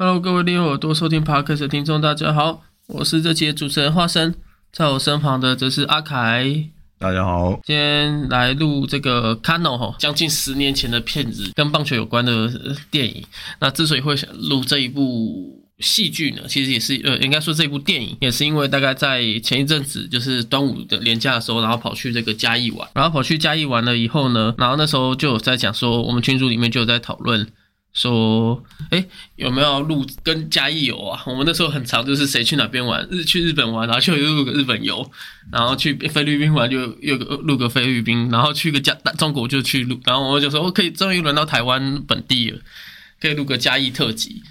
Hello，各位利用耳朵收听 Podcast 的听众，大家好，我是这期的主持人花生，在我身旁的则是阿凯。大家好，今天来录这个 Cano 哈，将近十年前的片子，跟棒球有关的呃电影。那之所以会想录这一部戏剧呢，其实也是呃，应该说这部电影也是因为大概在前一阵子就是端午的连假的时候，然后跑去这个嘉义玩，然后跑去嘉义玩了以后呢，然后那时候就有在讲说，我们群组里面就有在讨论。说，哎，有没有录跟嘉义游啊？我们那时候很长，就是谁去哪边玩，日去日本玩，然后就录个日本游，然后去菲律宾玩就又个录个菲律宾，然后去个嘉中国就去录，然后我就说，我可以终于轮到台湾本地了，可以录个嘉义特辑。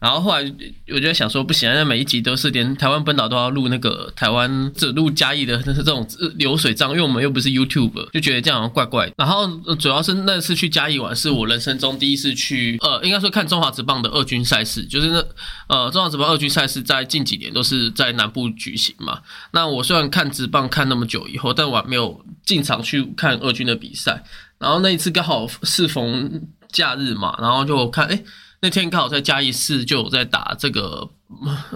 然后后来我就想说，不行，那每一集都是连台湾本岛都要录那个台湾只录嘉义的，那是这种流水账，因为我们又不是 YouTube，就觉得这样怪怪。然后主要是那次去嘉义玩，是我人生中第一次去，呃，应该说看中华职棒的二军赛事，就是那呃中华职棒二军赛事在近几年都是在南部举行嘛。那我虽然看职棒看那么久以后，但我还没有进场去看二军的比赛。然后那一次刚好适逢假日嘛，然后就看，哎。那天刚好在嘉义市就有在打这个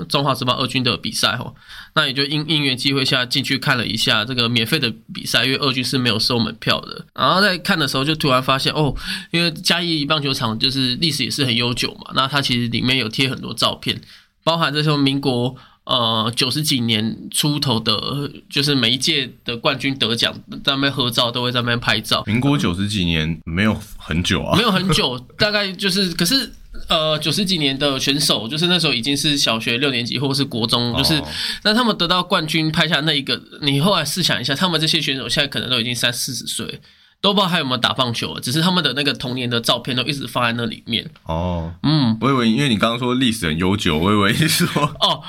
中华职棒二军的比赛吼，那也就因因缘机会下进去看了一下这个免费的比赛，因为二军是没有收门票的。然后在看的时候就突然发现哦，因为嘉义棒球场就是历史也是很悠久嘛，那它其实里面有贴很多照片，包含这时候民国呃九十几年出头的，就是每一届的冠军得奖在那边合照，都会在那边拍照。民国九十几年没有很久啊，没有很久，大概就是可是。呃，九十几年的选手，就是那时候已经是小学六年级或者是国中，就是那他们得到冠军拍下那一个，你后来试想一下，他们这些选手现在可能都已经三四十岁，都不知道还有没有打棒球，只是他们的那个童年的照片都一直放在那里面。哦，嗯，我以为因为你刚刚说历史很悠久，我以为你说 哦，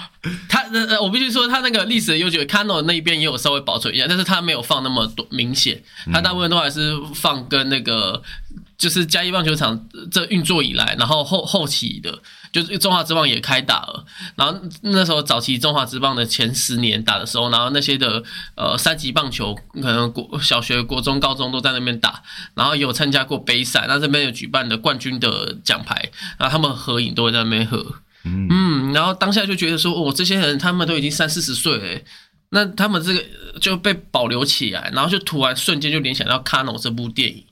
他呃，我必须说他那个历史的悠久，Cano 那一边也有稍微保存一下，但是他没有放那么多明显，他大部分都还是放跟那个。就是嘉义棒球场这运作以来，然后后后期的，就是中华职棒也开打了。然后那时候早期中华职棒的前十年打的时候，然后那些的呃三级棒球，可能国小学、国中、高中都在那边打，然后有参加过杯赛，那这边有举办的冠军的奖牌，然后他们合影都会在那边合。嗯，然后当下就觉得说，哦，这些人他们都已经三四十岁了，那他们这个就被保留起来，然后就突然瞬间就联想到《卡农》这部电影。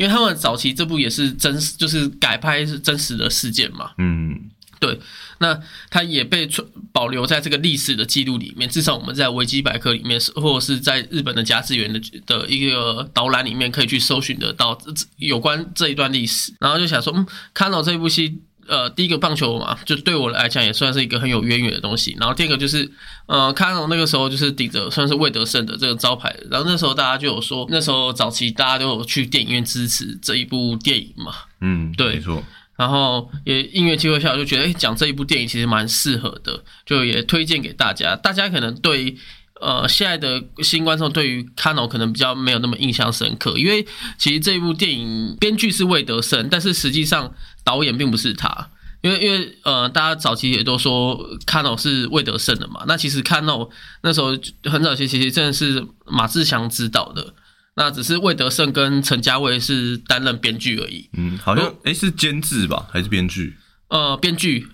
因为他们早期这部也是真实，就是改拍是真实的事件嘛。嗯，对。那它也被存保留在这个历史的记录里面，至少我们在维基百科里面，或者是在日本的甲子园的的一个导览里面，可以去搜寻得到有关这一段历史。然后就想说，嗯，看到这一部戏。呃，第一个棒球嘛，就对我来讲也算是一个很有渊源的东西。然后第二个就是，呃，卡农那个时候就是顶着算是魏德胜的这个招牌。然后那时候大家就有说，那时候早期大家都有去电影院支持这一部电影嘛。嗯，对，没错。然后也音乐机会下，就觉得哎，讲这一部电影其实蛮适合的，就也推荐给大家。大家可能对。呃，现在的新观众对于卡农可能比较没有那么印象深刻，因为其实这一部电影编剧是魏德胜，但是实际上导演并不是他，因为因为呃，大家早期也都说卡诺是魏德胜的嘛，那其实卡诺那时候很早期其实真的是马志祥指导的，那只是魏德胜跟陈家卫是担任编剧而已。嗯，好像哎是监制吧，还是编剧？呃，编剧，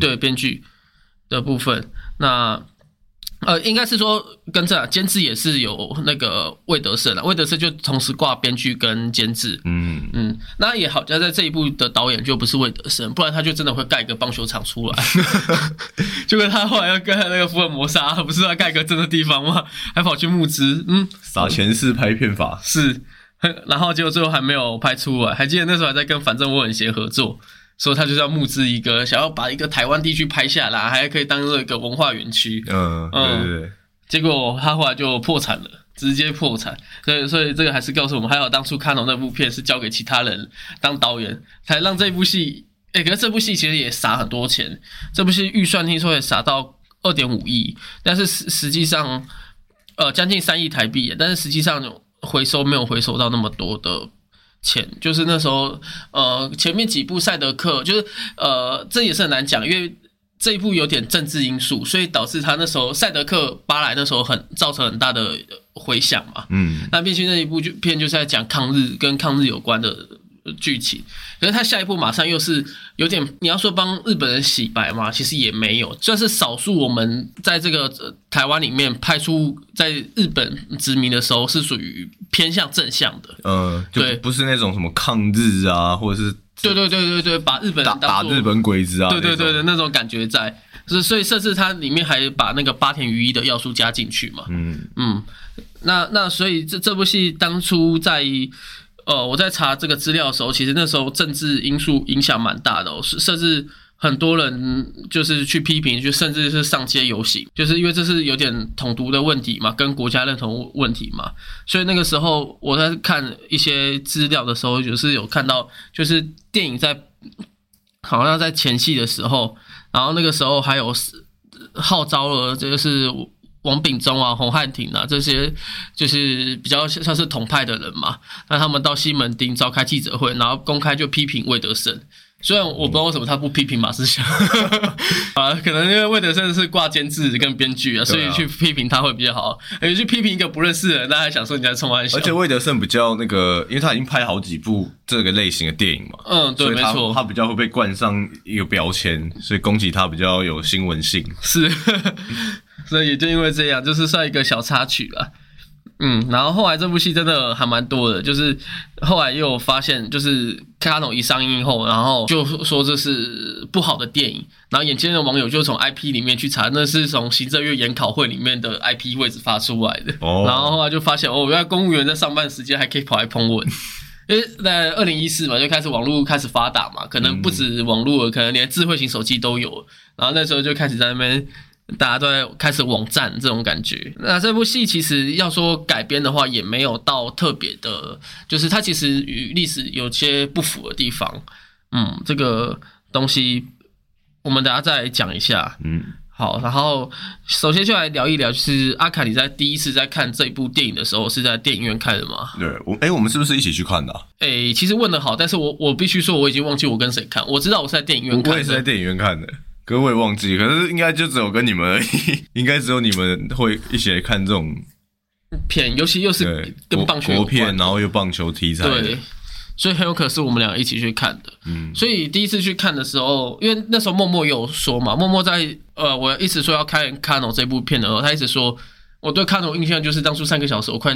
对编剧的部分，那。呃，应该是说跟这监制也是有那个魏德胜了，魏德胜就同时挂编剧跟监制。嗯嗯，那也好，加在这一部的导演就不是魏德胜，不然他就真的会盖一个棒球场出来。就跟他后来要盖那个福尔摩沙，不是要盖个真的地方吗？还跑去募资，嗯，撒钱式拍片法是，然后结果最后还没有拍出来。还记得那时候还在跟反正我很闲合作。说他就是要募资一个，想要把一个台湾地区拍下来，还可以当做一个文化园区。嗯，对对对。结果他后来就破产了，直接破产。所以，所以这个还是告诉我们，还好当初看懂那部片是交给其他人当导演，才让这部戏。哎，可是这部戏其实也撒很多钱，这部戏预算听说也撒到二点五亿，但是实实际上，呃，将近三亿台币，但是实际上回收没有回收到那么多的。钱就是那时候，呃，前面几部赛德克就是，呃，这也是很难讲，因为这一部有点政治因素，所以导致他那时候赛德克巴莱那时候很造成很大的回响嘛。嗯，那必须那一部就片就是在讲抗日跟抗日有关的呃剧情，可是他下一步马上又是有点你要说帮日本人洗白嘛，其实也没有，这是少数我们在这个、呃台湾里面派出在日本殖民的时候是属于偏向正向的。嗯，对不是那种什么抗日啊，或者是对对对对对，把日本打打日本鬼子啊，对对对对，那种，那种感觉在，是所以甚至它里面还把那个八田余一的要素加进去嘛。嗯，嗯，那那所以这这部戏当初在呃我在查这个资料的时候，其实那时候政治因素影响蛮大的、哦，是甚至很多人就是去批评，就甚至是上街游行，就是因为这是有点统独的问题嘛，跟国家认同问题嘛，所以那个时候我在看一些资料的时候，就是有看到，就是电影在好像在前戏的时候，然后那个时候还有号召了，这就是王炳忠啊、洪汉廷啊这些，就是比较像是统派的人嘛。那他们到西门町召开记者会，然后公开就批评魏德胜。虽然我不知道为什么他不批评马思祥 啊，可能因为魏德胜是挂监制跟编剧啊，所以去批评他会比较好。而去批评一个不认识的人，大家还想说人家冲他笑而。且魏德胜比较那个，因为他已经拍好几部这个类型的电影嘛，嗯，对，没错，他比较会被冠上一个标签，所以攻击他比较有新闻性。是，所以也就因为这样，就是算一个小插曲了。嗯，然后后来这部戏真的还蛮多的，就是后来又有发现，就是《卡农》一上映后，然后就说这是不好的电影，然后眼尖的网友就从 IP 里面去查，那是从行政院研讨会里面的 IP 位置发出来的，哦然后后来就发现哦，原来公务员在上班时间还可以跑来碰文。因为在二零一四嘛，就开始网络开始发达嘛，可能不止网络，可能连智慧型手机都有。然后那时候就开始在那边，大家都在开始网站这种感觉。那这部戏其实要说改编的话，也没有到特别的，就是它其实与历史有些不符的地方。嗯，这个东西我们等下再讲一下。嗯，好，然后首先就来聊一聊，就是阿凯，你在第一次在看这部电影的时候是在电影院看的吗？对我，哎、我们是不是一起去看的啊、诶、其实问的好，但是我我必须说，我已经忘记我跟谁看。我知道我是在电影院看的，我也是在电影院看的，我也忘记，可是应该就只有跟你们而已，应该只有你们会一起来看这种片，尤其又是对跟棒球国片，然后又棒球题材对，，所以很有可能是我们俩一起去看的。嗯，所以第一次去看的时候，因为那时候默默也有说嘛，默默在呃，我一直说要看《卡农》这部片的时候，他一直说我对《卡农》印象就是当初三个小时我快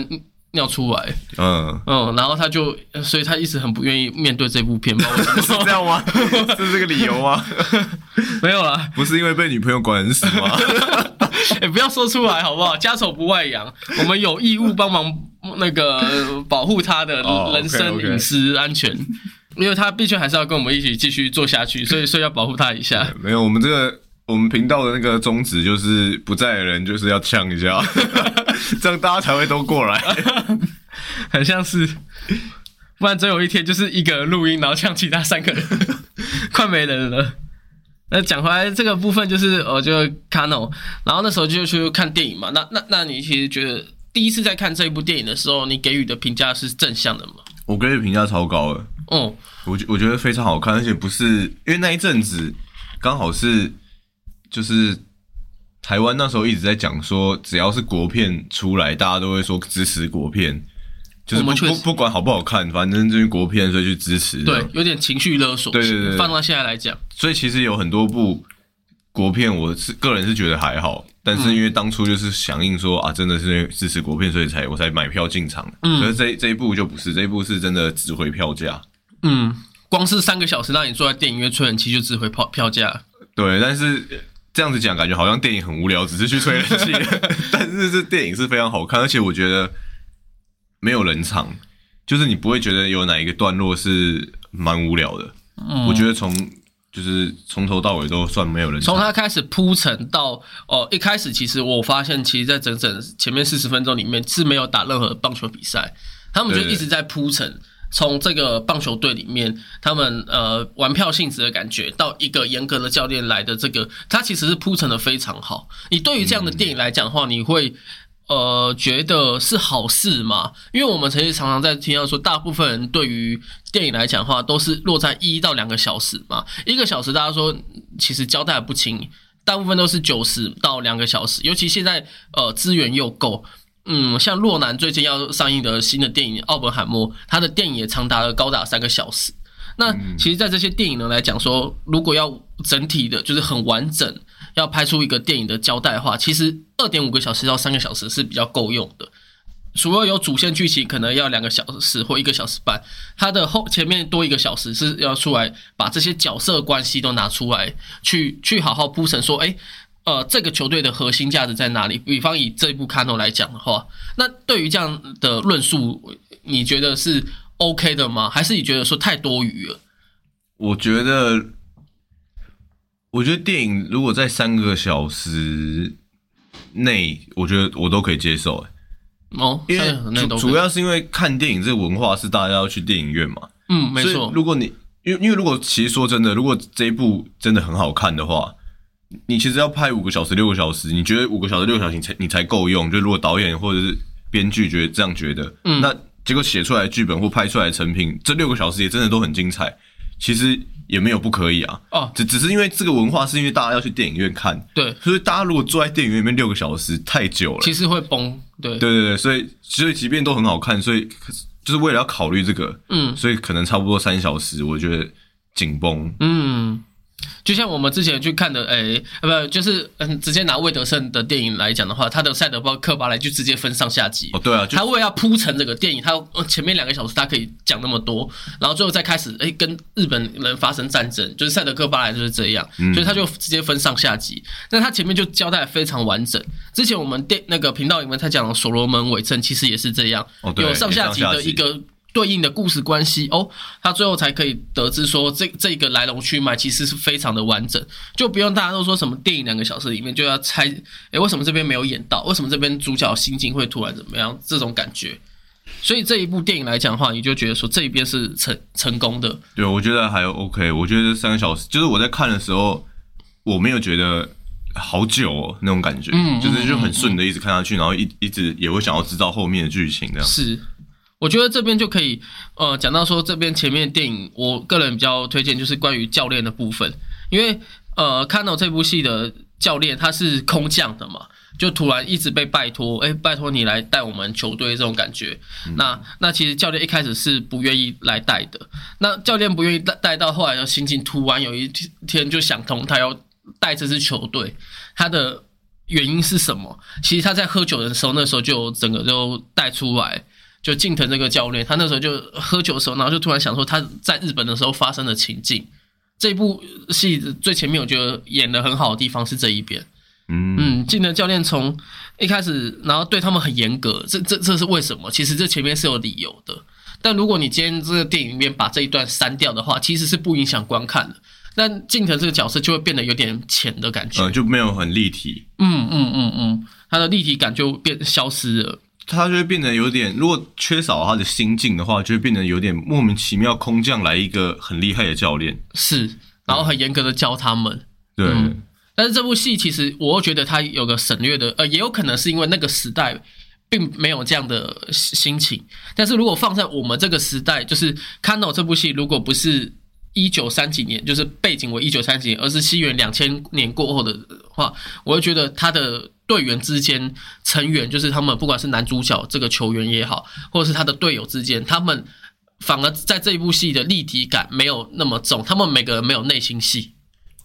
尿出来，嗯，嗯，然后他就，所以他一直很不愿意面对这部片，不知道为什 是这样吗？是这个理由吗？没有啦，不是因为被女朋友管很死吗？哎、不要说出来好不好？家丑不外扬，我们有义务帮忙那个保护他的哦人身隐私安全，因为他毕竟还是要跟我们一起继续做下去，所以所以要保护他一下。没有，我们这个我们频道的那个宗旨就是不在的人就是要呛一下，这样大家才会都过来。很像是，不然总有一天就是一个人录音，然后呛其他三个人，快没人了。那讲回来这个部分，就是我，就 Kano，然后那时候就去看电影嘛。那那那你其实觉得第一次在看这一部电影的时候，你给予的评价是正向的吗？我给予评价超高了，哦，我觉我觉得非常好看，而且不是因为那一阵子刚好是就是台湾那时候一直在讲说，只要是国片出来，大家都会说支持国片，就是不不不管好不好看，反正这是国片，所以去支持。对，，有点情绪勒索。对对对对放到现在来讲，所以其实有很多部国片，我是个人是觉得还好，但是因为当初就是响应说啊，真的是支持国片，所以才我才买票进场。嗯可是这这一部就不是，这一部是真的值回票价。嗯，光是三个小时让你坐在电影院吹冷气就值回票票价。对，但是这样子讲，感觉好像电影很无聊，只是去吹冷气。但是这电影是非常好看，而且我觉得没有人场，就是你不会觉得有哪一个段落是蛮无聊的。嗯，我觉得从就是从头到尾都算没有人场。从他开始铺陈到哦，一开始其实我发现，其实，在整整前面四十分钟里面是没有打任何棒球比赛，他们就一直在铺陈。从这个棒球队里面，他们呃玩票性质的感觉，到一个严格的教练来的这个，他其实是铺陈的非常好。你对于这样的电影来讲的话，你会呃觉得是好事吗？因为我们其实常常在听到说，大部分人对于电影来讲的话，都是落在一到两个小时嘛。一个小时大家说其实交代不清，大部分都是九十到两个小时，尤其现在呃资源又够。嗯，像洛南最近要上映的新的电影《奥本海默》，他的电影也长达了高达三个小时。那其实，在这些电影呢来讲说，如果要整体的，就是很完整，要拍出一个电影的交代的话，其实二点五个小时到三个小时是比较够用的。除了有主线剧情，可能要两个小时或一个小时半，它的后前面多一个小时是要出来把这些角色关系都拿出来，去去好好铺陈说，哎，呃，这个球队的核心价值在哪里？比方以这一部《卡诺》来讲的话，那对于这样的论述，你觉得是 OK 的吗？还是你觉得说太多余了？我觉得，我觉得电影如果在三个小时内，我觉得我都可以接受。哦，因为主主要是因为看电影这个文化是大家要去电影院嘛，嗯，没错，如果你因为因为如果其实说真的，如果这一部真的很好看的话，你其实要拍五个小时、六个小时，你觉得五个小时、六个小时你才你才够用？就如果导演或者是编剧觉得这样觉得，嗯那结果写出来的剧本或拍出来的成品，这六个小时也真的都很精彩，其实也没有不可以啊。哦，只只是因为这个文化是因为大家要去电影院看，对，所以大家如果坐在电影院里面六个小时太久了，其实会崩，对，对对对，所以所以即便都很好看，所以就是为了要考虑这个，嗯。所以可能差不多三小时，我觉得紧绷。嗯，就像我们之前去看的，诶、呃，不，就是嗯，直接拿魏德胜的电影来讲的话，他的《赛德包克巴莱》就直接分上下集。哦，对啊，他为了要铺成这个电影，他呃前面两个小时他可以讲那么多，然后最后再开始诶、跟日本人发生战争，就是赛德克巴莱就是这样，所以他就直接分上下集。那他前面就交代得非常完整。之前我们电那个频道里面他讲的所罗门伪证其实也是这样，有上下集也上下集的一个对应的故事关系哦，他最后才可以得知说这这个来龙去脉其实是非常的完整，就不用大家都说什么电影两个小时里面就要猜，诶，为什么这边没有演到？为什么这边主角心境会突然怎么样？这种感觉。所以这一部电影来讲的话，你就觉得说这一边是成成功的，对，我觉得还 OK。我觉得三个小时，就是我在看的时候，我没有觉得好久哦那种感觉，嗯就是就很顺的一直看下去，然后一一直也会想要知道后面的剧情这样。是，我觉得这边就可以，呃，讲到说这边前面电影，我个人比较推荐就是关于教练的部分，因为呃，看到这部戏的教练他是空降的嘛，就突然一直被拜托，哎，拜托你来带我们球队这种感觉。那那其实教练一开始是不愿意来带的，那教练不愿意带带到后来的心情，突然有一天就想通，他要带这支球队，他的原因是什么？其实他在喝酒的时候，那时候就整个就带出来。就近藤这个教练，他那时候就喝酒的时候，然后就突然想说他在日本的时候发生的情境。这部戏最前面我觉得演的很好的地方是这一边，嗯嗯，近藤教练从一开始，然后对他们很严格，这这这是为什么？其实这前面是有理由的。但如果你今天这个电影里面把这一段删掉的话，其实是不影响观看的。但近藤这个角色就会变得有点浅的感觉，呃，就没有很立体，嗯嗯嗯嗯，他的立体感就变消失了。它就会变得有点，如果缺少他的心境的话，就会变得有点莫名其妙空降来一个很厉害的教练。是，然后很严格的教他们。对，嗯但是这部戏其实我又觉得它有个省略的，呃，也有可能是因为那个时代并没有这样的心情。但是如果放在我们这个时代，就是《看到这部戏，如果不是一九三几年，就是背景为一九三几年，而是西元两千年过后的话，我会觉得他的队员之间成员，就是他们不管是男主角这个球员也好，或者是他的队友之间，他们反而在这一部戏的立体感没有那么重，他们每个人没有内心戏。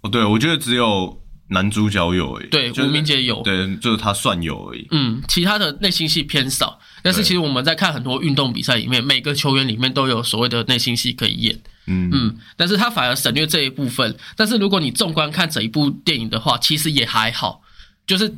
哦，对，我觉得只有男主角有而已，对就是吴明杰有对，就是他算有而已。嗯，其他的内心戏偏少。但是其实我们在看很多运动比赛里面，每个球员里面都有所谓的内心戏可以演。嗯嗯，但是他反而省略这一部分。但是如果你纵观看整一部电影的话，其实也还好，就是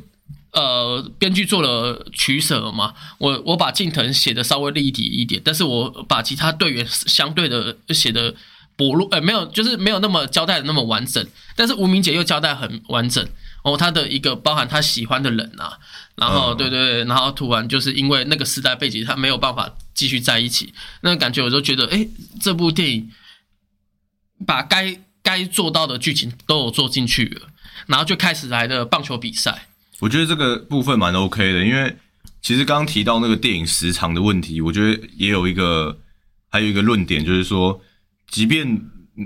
呃，编剧做了取舍嘛。我我把近藤写的稍微立体一点，但是我把其他队员相对的写的薄弱，呃，没有，就是没有那么交代的那么完整。但是吴明杰又交代很完整。哦，他的一个包含他喜欢的人啊，然后对对，然后突然就是因为那个时代背景，他没有办法继续在一起，那个感觉我就觉得，哎，这部电影把该该做到的剧情都有做进去了，然后就开始来的棒球比赛。我觉得这个部分蛮 OK 的，因为其实刚刚提到那个电影时长的问题，我觉得也有一个还有一个论点，就是说，即便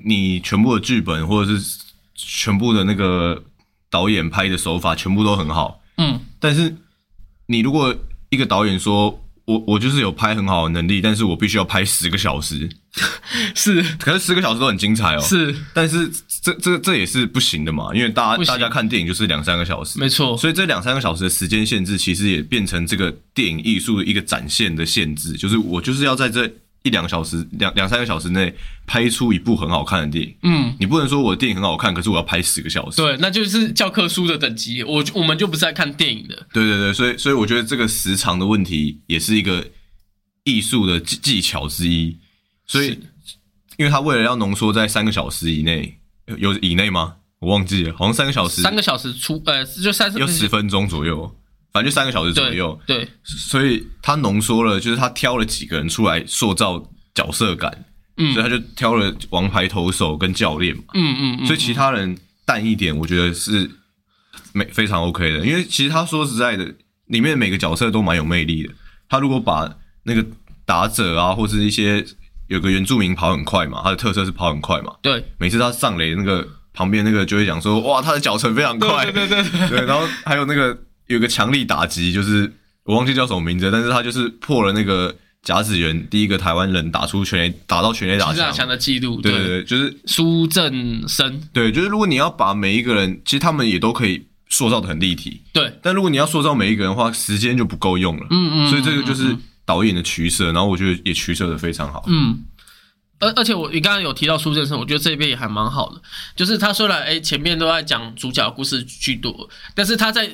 你全部的剧本或者是全部的那个导演拍的手法全部都很好，嗯，但是你如果一一个导演说。我我就是有拍很好的能力，但是我必须要拍十个小时，是，可是十个小时都很精彩哦。是，但是这这这也是不行的嘛，因为大家大家看电影就是两三个小时，没错，所以这两三个小时的时间限制，其实也变成这个电影艺术的一个展现的限制，就是我就是要在这一两个小时、两两三个小时内拍出一部很好看的电影。嗯，你不能说我的电影很好看，可是我要拍十个小时。对，那就是教科书的等级，我我们就不是在看电影的，对对对，所以所以我觉得这个时长的问题也是一个艺术的技技巧之一。所以，因为他为了要浓缩在三个小时以内，有有以内吗？我忘记了，好像三个小时，三个小时出，呃，就三十有十分钟左右，反正就三个小时左右。对，所以他浓缩了，就是他挑了几个人出来塑造角色感，嗯所以他就挑了王牌投手跟教练嘛。嗯嗯嗯，所以其他人淡一点，我觉得是没非常 OK 的，因为其实他说实在的，里面每个角色都蛮有魅力的。他如果把那个打者啊，或是一些有个原住民跑很快嘛，他的特色是跑很快嘛，对，每次他上垒那个旁边那个就会讲说，哇，他的脚程非常快，对对对对对，然后还有那个有个强力打击，就是我忘记叫什么名字，但是他就是破了那个甲子园第一个台湾人打出全垒打到全垒打打墙。墙，的记录，对对。对，就是苏正生，对，就是如果你要把每一个人，其实他们也都可以塑造的很立体，对，但如果你要塑造每一个人的话，时间就不够用了，嗯嗯，所以这个就是嗯导演的取舍，然后我觉得也取舍的非常好，嗯，而而且我你刚刚有提到苏正生，我觉得这一边也还蛮好的，就是他虽然哎前面都在讲主角的故事居多，但是他在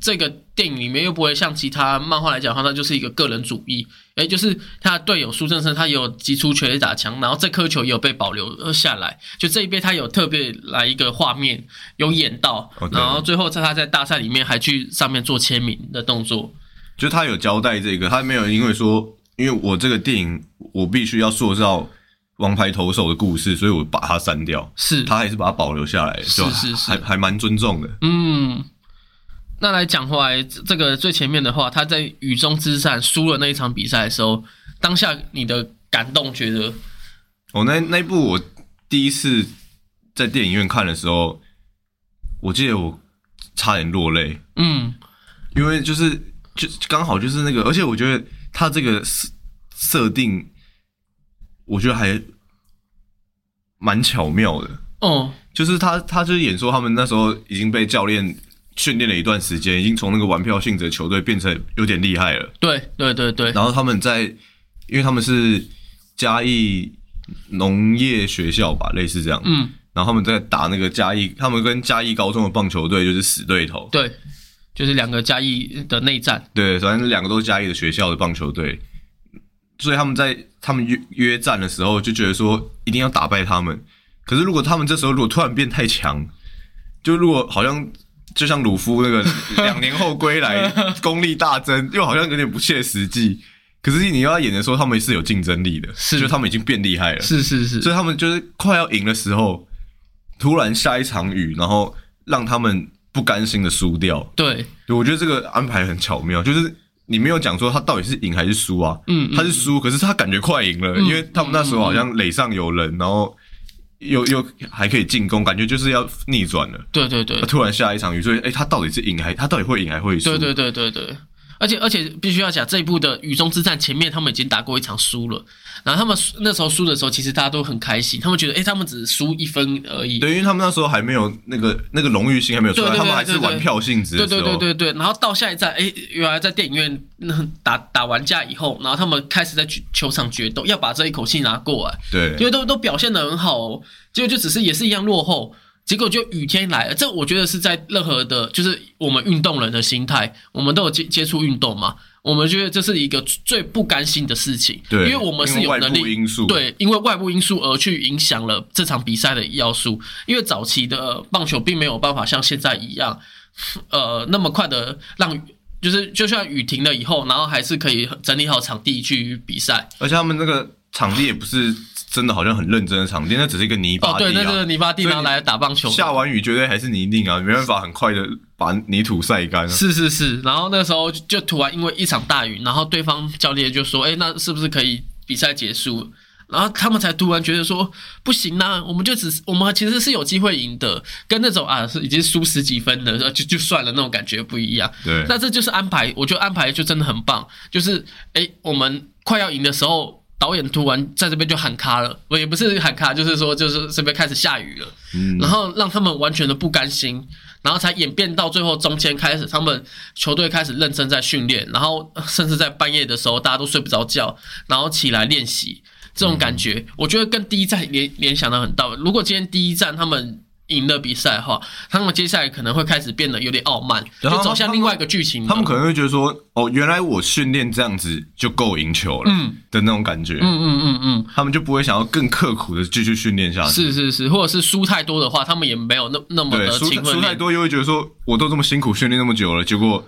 这个电影里面又不会像其他漫画来讲的话，他就是一个个人主义，哎，就是他的队友苏正生他有击出全垒打墙，然后这颗球也有被保留下来，就这一边他有特别来一个画面有演到，哦然后最后在他在大赛里面还去上面做签名的动作，就他有交代这个，他没有因为说，因为我这个电影我必须要塑造王牌投手的故事，所以我把它删掉，是。他还是把它保留下来，就是是是。还还蛮尊重的。嗯，那来讲回来，这这个最前面的话，他在雨中之战输了那一场比赛的时候，当下你的感动，觉得？我、那那一部我第一次在电影院看的时候，我记得我差点落泪，嗯。因为就是就刚好就是那个，而且我觉得他这个设设定，我觉得还蛮巧妙的。哦就是他，他就是演说他们那时候已经被教练训练了一段时间，已经从那个玩票性质的球队变成有点厉害了。对对对对，然后他们在，因为他们是嘉义农业学校吧，类似这样。嗯然后他们在打那个嘉义，他们跟嘉义高中的棒球队就是死对头。对，就是两个加一的内战，对，反正两个都是嘉义的学校的棒球队，所以他们在他们约约战的时候就觉得说一定要打败他们。可是如果他们这时候如果突然变太强，就如果好像就像鲁夫那个 两年后归来功力大增，又好像有点不切实际。可是你要演的时候，他们是有竞争力的，是就他们已经变厉害了，是是是，所以他们就是快要赢的时候，突然下一场雨，然后让他们不甘心的输掉。对，对，我觉得这个安排很巧妙，就是你没有讲说他到底是赢还是输啊，嗯，他是输，可是他感觉快赢了，嗯因为他们那时候好像垒上有人，然后又又还可以进攻，感觉就是要逆转了。对对对他突然下一场雨，所以哎，他到底是赢还他到底会赢还会输？对对对对对，而且而且必须要讲这一部的雨中之战前面他们已经打过一场输了，然后他们输那时候输的时候，其实大家都很开心，他们觉得诶，他们只是输一分而已，对，因为他们那时候还没有那个那个荣誉性还没有出来，他们还是玩票性质的对。对对对对，然后到下一站，哎，原来在电影院那打打完架以后，然后他们开始在球球场决斗，要把这一口气拿过来，对。因为都都表现的很好哦，结果就只是也是一样落后，结果就雨天来了。这我觉得是在任何的，就是我们运动人的心态，我们都有接接触运动嘛，我们觉得这是一个最不甘心的事情，对，因为我们是有能力。因素，对，因为外部因素而去影响了这场比赛的要素。因为早期的棒球并没有办法像现在一样，呃，那么快的让就是就算雨停了以后，然后还是可以整理好场地去比赛。而且他们那个场地也不是真的好像很认真的场地，那只是一个泥巴哦，地、啊对，那是个泥巴地所以然后来打棒球，下完雨绝对还是泥泞啊，没办法很快的把泥土晒干、啊。是是是，然后那时候就突然因为一场大雨，然后对方教练就说：“哎，那是不是可以比赛结束？”然后他们才突然觉得说不行啊，我们就只是我们其实是有机会赢的，跟那种啊是已经输十几分的就就算了那种感觉不一样。对，那这就是安排，我觉得安排就真的很棒，就是哎，我们快要赢的时候。导演突然在这边就喊卡了，我也不是喊卡，就是说就是这边开始下雨了，嗯，然后让他们完全的不甘心，然后才演变到最后中间开始，他们球队开始认真在训练，然后甚至在半夜的时候大家都睡不着觉，然后起来练习，这种感觉，我觉得跟第一站联联想的很到。如果今天第一站他们。赢了比赛的话，他们接下来可能会开始变得有点傲慢，就走向另外一个剧情。他们可能会觉得说：“哦，原来我训练这样子就够赢球了。”嗯，的那种感觉。嗯嗯嗯嗯，他们就不会想要更刻苦的继续训练下去。是是是，或者是输太多的话，他们也没有那那么的勤奋输太多，又会觉得说：“我都这么辛苦训练那么久了，结果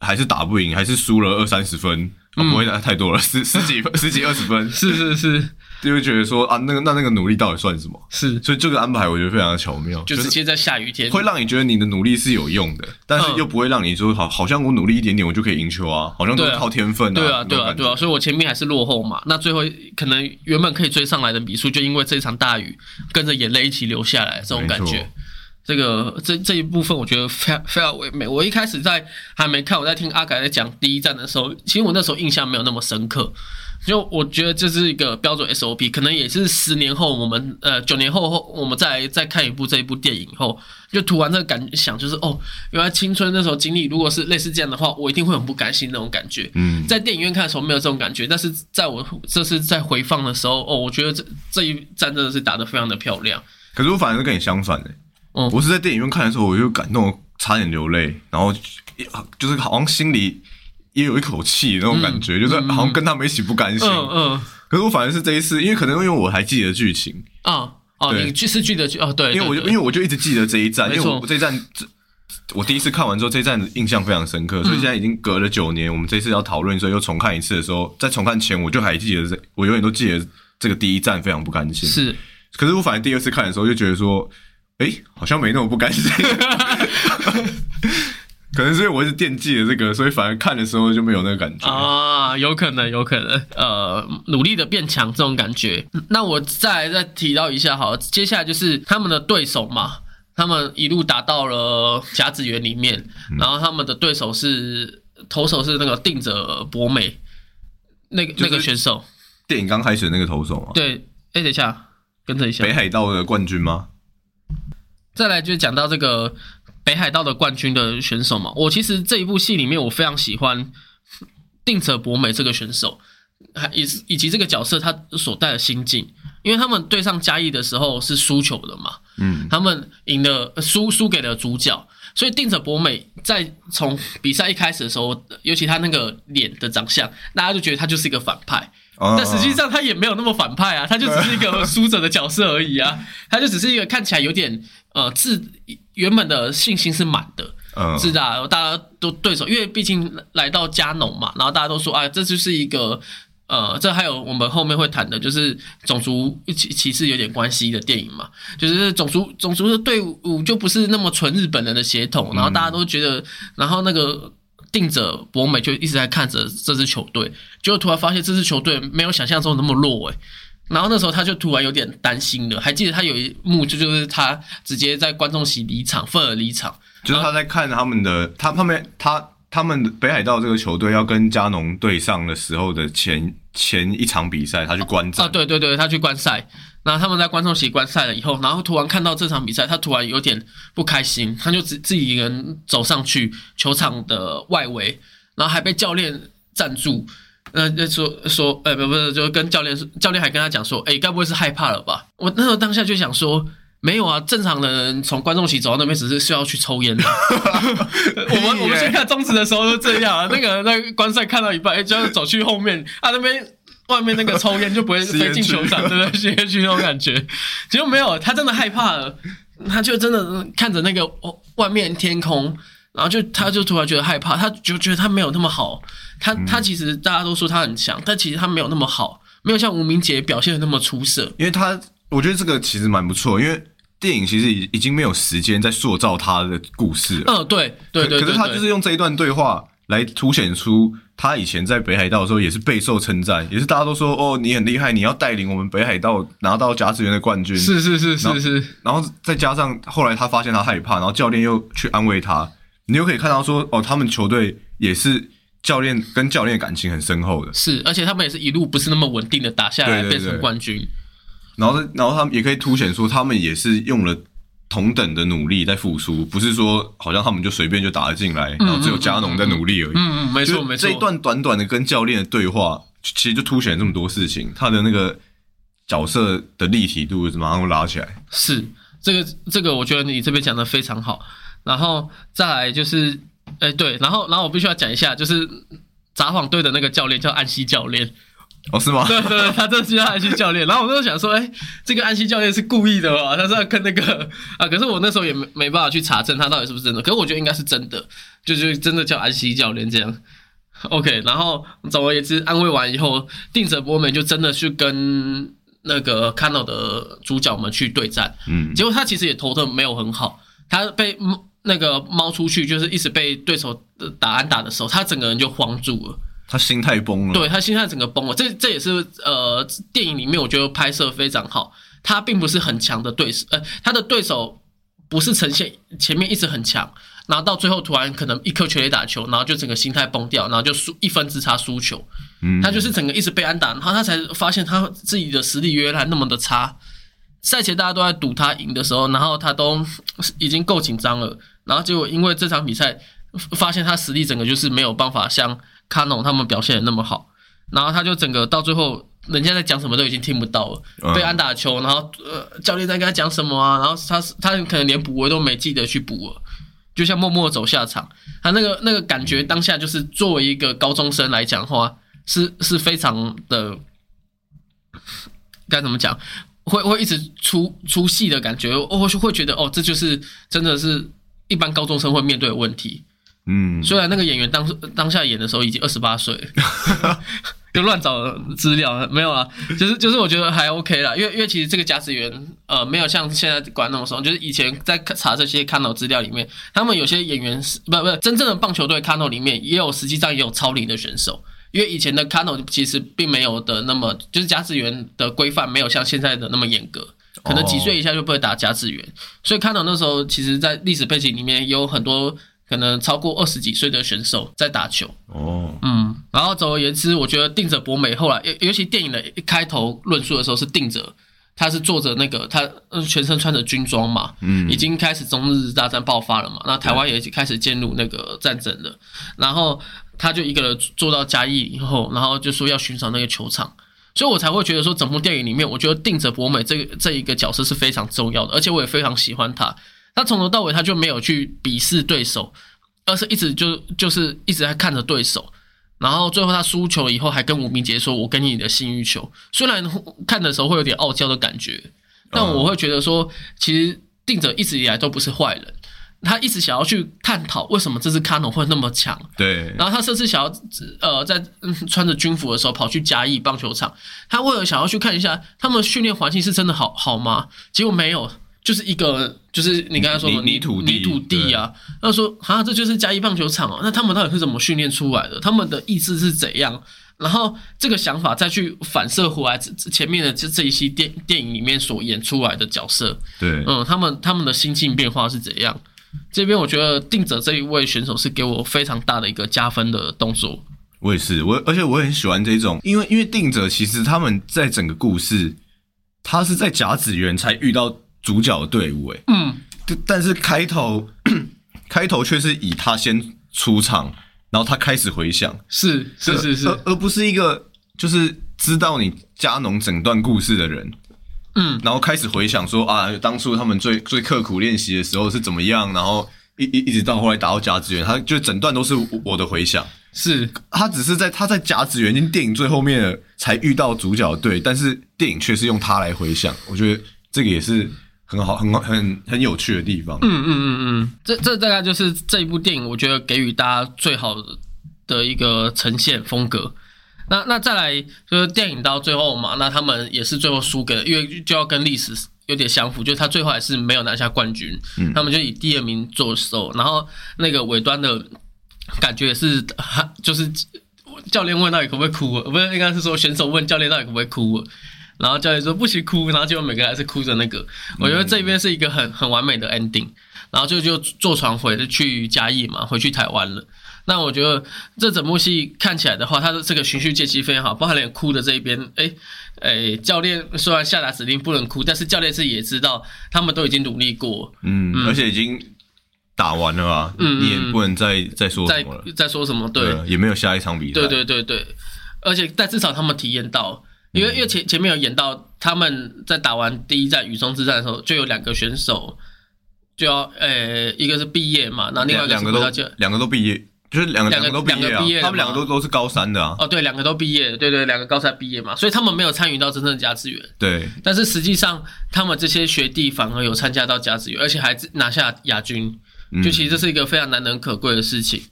还是打不赢，还是输了二三十分，不会打太多了，十十几分，十几二十分。”是是是。就会觉得说啊，那个那那个努力到底算什么？是，所以这个安排我觉得非常的巧妙，就直接在下雨天，会让你觉得你的努力是有用的，但是又不会让你说好，好像我努力一点点我就可以赢球啊，好像都是靠天分。对啊，对啊，对啊，所以我前面还是落后嘛，那最后可能原本可以追上来的比数，就因为这场大雨跟着眼泪一起流下来，这种感觉。这个这这一部分我觉得非常非常唯美。我一开始在还没看，我在听阿改在讲第一站的时候，其实我那时候印象没有那么深刻。就我觉得这是一个标准 SOP，可能也是十年后我们呃九年后后我们再再看一部这一部电影后，就突然这个感想就是哦，原来青春那时候经历如果是类似这样的话，我一定会很不甘心那种感觉。嗯，在电影院看的时候没有这种感觉，但是在我这次在回放的时候，哦，我觉得这这一战真的是打得非常的漂亮。可是我反而是跟你相反的，嗯，我是在电影院看的时候，我就感动差点流泪，然后就是好像心里。也有一口气那种感觉，就是好像跟他们一起不甘心。嗯嗯。可是我反而是这一次，因为可能因为我还记得剧情。啊哦，你剧是记得剧哦，对。因为我就因为我就一直记得这一站，因为我这一站，我第一次看完之后，这一站印象非常深刻，所以现在已经隔了九年，我们这次要讨论，所以又重看一次的时候，在重看前我就还记得这，我永远都记得这个第一站非常不甘心。是。可是我反正第二次看的时候，就觉得说，哎，好像没那么不甘心。可能是因为我一直惦记着这个，所以反而看的时候就没有那个感觉啊，有可能，有可能，呃，努力的变强这种感觉。那我再再提到一下，好，接下来就是他们的对手嘛，他们一路打到了甲子园里面，然后他们的对手是投手是那个定者博美，那个那个选手，电影刚开始那个投手吗？对，哎，等一下，跟着一下，北海道的冠军吗？再来就讲到这个。北海道的冠军的选手嘛，我其实这一部戏里面我非常喜欢定泽博美这个选手，还以以及这个角色他所带的心境，因为他们对上嘉义的时候是输球的嘛，嗯，他们赢了输输给了主角，所以定泽博美在从比赛一开始的时候，尤其他那个脸的长相，大家就觉得他就是一个反派，但实际上他也没有那么反派啊，他就只是一个输者的角色而已啊，他就只是一个看起来有点呃自。原本的信心是满的，嗯，是的，大家都对手，因为毕竟来到加农嘛，然后大家都说，啊，这就是一个，呃，这还有我们后面会谈的，就是种族歧歧视有点关系的电影嘛，就是种族种族的队伍就不是那么纯日本人的血统，然后大家都觉得，然后那个定者博美就一直在看着这支球队，就突然发现这支球队没有想象中那么弱，诶。然后那时候他就突然有点担心了，还记得他有一幕就就是他直接在观众席离场，愤而离场，就是他在看他们的他他们他他们北海道这个球队要跟加农对上的时候的前前一场比赛，他去观战啊，对对对，他去观赛，然后他们在观众席观赛了以后，然后突然看到这场比赛，他突然有点不开心，他就自自己一个人走上去球场的外围，然后还被教练站住。那那说说，呃，不不是，就跟教练教练还跟他讲说，哎，该不会是害怕了吧？我那时候当下就想说，没有啊，正常的人从观众席走到那边只是需要去抽烟的。我们我们先看中职的时候都这样啊，那个那观赛看到一半，哎，就要走去后面啊，那边外面那个抽烟就不会飞进球场，对不对？吸烟区那种感觉，结果没有，他真的害怕了，他就真的看着那个外面天空。然后就他就突然觉得害怕，他就觉得他没有那么好，他他其实大家都说他很强，但其实他没有那么好，没有像吴明杰表现的那么出色。因为他我觉得这个其实蛮不错，因为电影其实已已经没有时间在塑造他的故事了。嗯，对对对。可是他就是用这一段对话来凸显出他以前在北海道的时候也是备受称赞，也是大家都说哦你很厉害，你要带领我们北海道拿到甲子园的冠军。是是是是是，然后再加上后来他发现他害怕，然后教练又去安慰他，你又可以看到说哦，他们球队也是教练跟教练感情很深厚的。是，而且他们也是一路不是那么稳定的打下来变成冠军。然后然后他们也可以凸显出他们也是用了。同等的努力在付出，不是说好像他们就随便就打了进来，然后只有加农在努力而已。嗯嗯，没错没错。这一段短短的跟教练的对话，其实就凸显了这么多事情，他的那个角色的立体度马上拉起来。是这个这个，我觉得你这边讲的非常好。然后再来就是，哎对，然后然后我必须要讲一下，就是札幌队的那个教练叫安西教练。哦，是吗？对对，他真的是安西教练。然后我就想说，哎，这个安西教练是故意的吧？他是要跟那个啊，可是我那时候也没没办法去查证他到底是不是真的。可是我觉得应该是真的，就就真的叫安西教练这样。OK，然后总而言之，安慰完以后，定泽博美就真的去跟那个 Kano 的主角们去对战。嗯，结果他其实也投的没有很好，他被那个猫出去，就是一直被对手打安打的时候，他整个人就慌住了。他心态崩了，对他心态整个崩了。这这也是呃电影里面我觉得拍摄非常好。他并不是很强的对手，呃，他的对手不是呈现前面一直很强，然后到最后突然可能一颗全力打球，然后就整个心态崩掉，然后就输一分之差输球。嗯，他就是整个一直被安打，然后他才发现他自己的实力原来那么的差。赛前大家都在赌他赢的时候，然后他都已经够紧张了，然后结果因为这场比赛发现他实力整个就是没有办法像。卡农他们表现的那么好，然后他就整个到最后，人家在讲什么都已经听不到了，被安打球，然后呃教练在跟他讲什么啊，然后他他可能连补位都没记得去补了，就像默默走下场，他那个那个感觉当下就是作为一个高中生来讲的话，是是非常的该怎么讲，会会一直出出戏的感觉，我会觉得哦，这就是真的是一般高中生会面对的问题。嗯，虽然那个演员当当下演的时候已经二十八岁，就乱找资料没有啊，就是就是我觉得还 OK 啦，因为因为其实这个驾驶员呃没有像现在管那么松，就是以前在查这些看到资料里面，他们有些演员是不不真正的棒球队看到里面也有实际上也有超龄的选手，因为以前的 Cano 其实并没有的那么就是甲子园的规范没有像现在的那么严格，可能几岁以下就不会打甲子园，所以看到那时候其实在历史背景里面有很多。可能超过二十几岁的选手在打球。哦，嗯，然后总而言之，我觉得定着博美后来，尤尤其电影的一开头论述的时候是定着，他是坐着那个他全身穿着军装嘛，嗯，已经开始中日大战爆发了嘛，那台湾也开始进入那个战争了，然后他就一个人坐到嘉义以后，然后就说要寻找那个球场，所以我才会觉得说整部电影里面，我觉得定着博美这个这一个角色是非常重要的，而且我也非常喜欢他。他从头到尾他就没有去鄙视对手，而是一直就就是一直在看着对手，然后最后他输球以后还跟吴明杰说：“我给你的幸运球。”虽然看的时候会有点傲娇的感觉，但我会觉得说，其实定者一直以来都不是坏人，他一直想要去探讨为什么这支卡农会那么强。对，然后他甚至想要呃在穿着军服的时候跑去嘉义棒球场，他为了想要去看一下他们训练环境是真的好好吗？结果没有。就是一个，就是你刚才说的泥土泥土地啊。他说：“啊，这就是嘉义棒球场哦。那他们到底是怎么训练出来的？他们的意志是怎样？然后这个想法再去反射回来，前面的这这一期电电影里面所演出来的角色，对，嗯，他们他们的心境变化是怎样？这边我觉得定者这一位选手是给我非常大的一个加分的动作。我也是，我而且我很喜欢这种，因为因为定者其实他们在整个故事，他是在甲子园才遇到。主角队伍，哎，嗯，但是开头 开头却是以他先出场，然后他开始回想，是是是是，而而不是一个就是知道你加农整段故事的人，嗯，然后开始回想说啊，当初他们最最刻苦练习的时候是怎么样，然后一一一直到后来打到甲子园，他就整段都是我的回想，是。他只是在他在甲子园经电影最后面才遇到主角队，但是电影却是用他来回想，我觉得这个也是。很好，很很很有趣的地方。嗯嗯嗯嗯，这这大概就是这一部电影，我觉得给予大家最好的一个呈现风格。那那再来就是电影到最后嘛，那他们也是最后输给了，因为就要跟历史有点相符，就是他最后还是没有拿下冠军，他们就以第二名做收。然后那个尾端的感觉也是，就是教练问到底可不可以哭，不是应该是说选手问教练到底可不可以哭，然后教练说不许哭，然后结果每个人还是哭着那个。我觉得这边是一个很很完美的 ending，然后就就坐船回去嘉义嘛，回去台湾了。那我觉得这整部戏看起来的话，它的这个循序渐进非常好，包含连哭的这一边，哎哎，教练虽然下达指令不能哭，但是教练是也知道他们都已经努力过，嗯，而且已经打完了吧，嗯嗯。你也不能再再说在什么了，再说什么对。啊也没有下一场比赛，对对对对，而且但至少他们体验到，因为因为前前面有演到他们在打完第一站雨中之战的时候，就有两个选手就要呃一个是毕业嘛，然后另外两两个都回到家。两个都毕业，就是两个两个都毕业他们两个都都是高三的啊，哦，对，两个都毕业，对对，两个高三毕业嘛，所以他们没有参与到真正的甲子园，对，但是实际上他们这些学弟反而有参加到甲子园，而且还拿下亚军，嗯。就其实这是一个非常难能可贵的事情。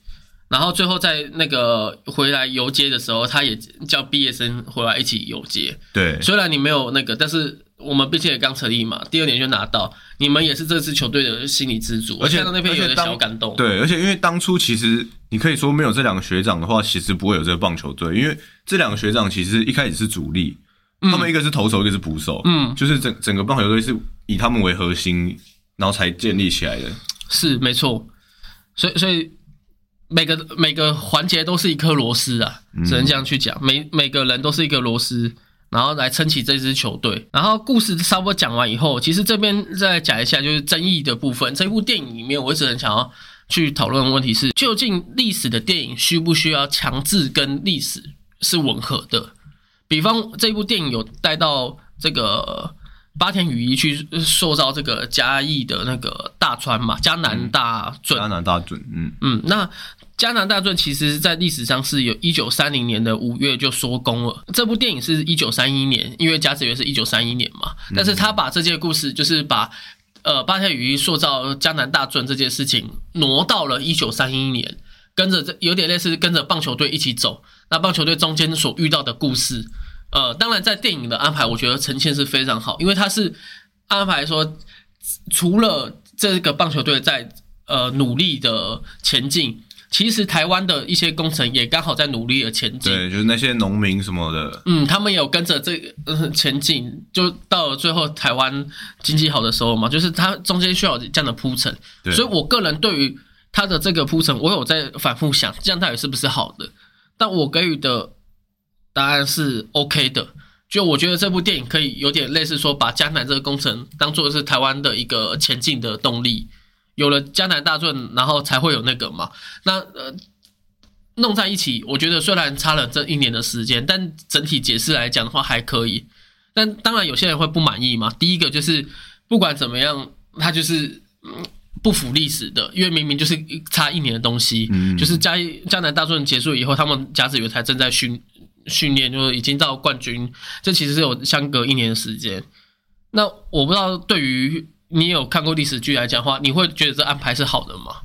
然后最后在那个回来游街的时候，他也叫毕业生回来一起游街。对，虽然你没有那个，但是我们毕竟也刚成立嘛，第二年就拿到，你们也是这支球队的心理支柱。而且看到那边有点小感动。对，而且因为当初其实你可以说没有这两个学长的话，其实不会有这个棒球队，因为这两个学长其实一开始是主力，他们一个是投手，一个是捕手，嗯，就是整整个棒球队是以他们为核心，然后才建立起来的。是没错。所以所以每个每个环节都是一颗螺丝啊，嗯只能这样去讲。每每个人都是一个螺丝。然后来撑起这支球队。然后故事差不多讲完以后，其实这边再讲一下就是争议的部分。这部电影里面，我一直很想要去讨论的问题是：究竟历史的电影需不需要强制跟历史是吻合的？比方这部电影有带到这个八田雨衣去塑造这个嘉义的那个大川嘛，嘉南大圳。加拿大准，嗯，嗯，那迦南大盾其实在历史上是有一九三零年的五月就收工了。这部电影是一九三一年，因为甲子园是一九三一年嘛，但是他把这件故事就是把呃八田雨衣塑造江南大圳这件事情挪到了一九三一年，跟着这有点类似跟着棒球队一起走。那棒球队中间所遇到的故事，呃，当然在电影的安排，我觉得呈现是非常好，因为它是安排说除了这个棒球队在呃努力的前进。其实台湾的一些工程也刚好在努力的前进，对，就是那些农民什么的，嗯，他们也有跟着这个、呃、前进，就到了最后台湾经济好的时候嘛，就是它中间需要有这样的铺陈，对所以我个人对于它的这个铺陈，我有在反复想，这样到底是不是好的？但我给予的答案是 OK 的。就我觉得这部电影可以有点类似说，把江南这个工程当做是台湾的一个前进的动力。有了江南大圳，然后才会有那个嘛。那呃，弄在一起，我觉得虽然差了这一年的时间，但整体解释来讲的话还可以。但当然有些人会不满意嘛。第一个就是不管怎么样，他就是嗯不符历史的，因为明明就是差一年的东西，嗯就是嘉江南大顺结束以后，他们甲子园才正在训训练，就是已经到冠军，这其实是有相隔一年的时间。那我不知道对于你有看过历史剧来讲话，你会觉得这安排是好的吗？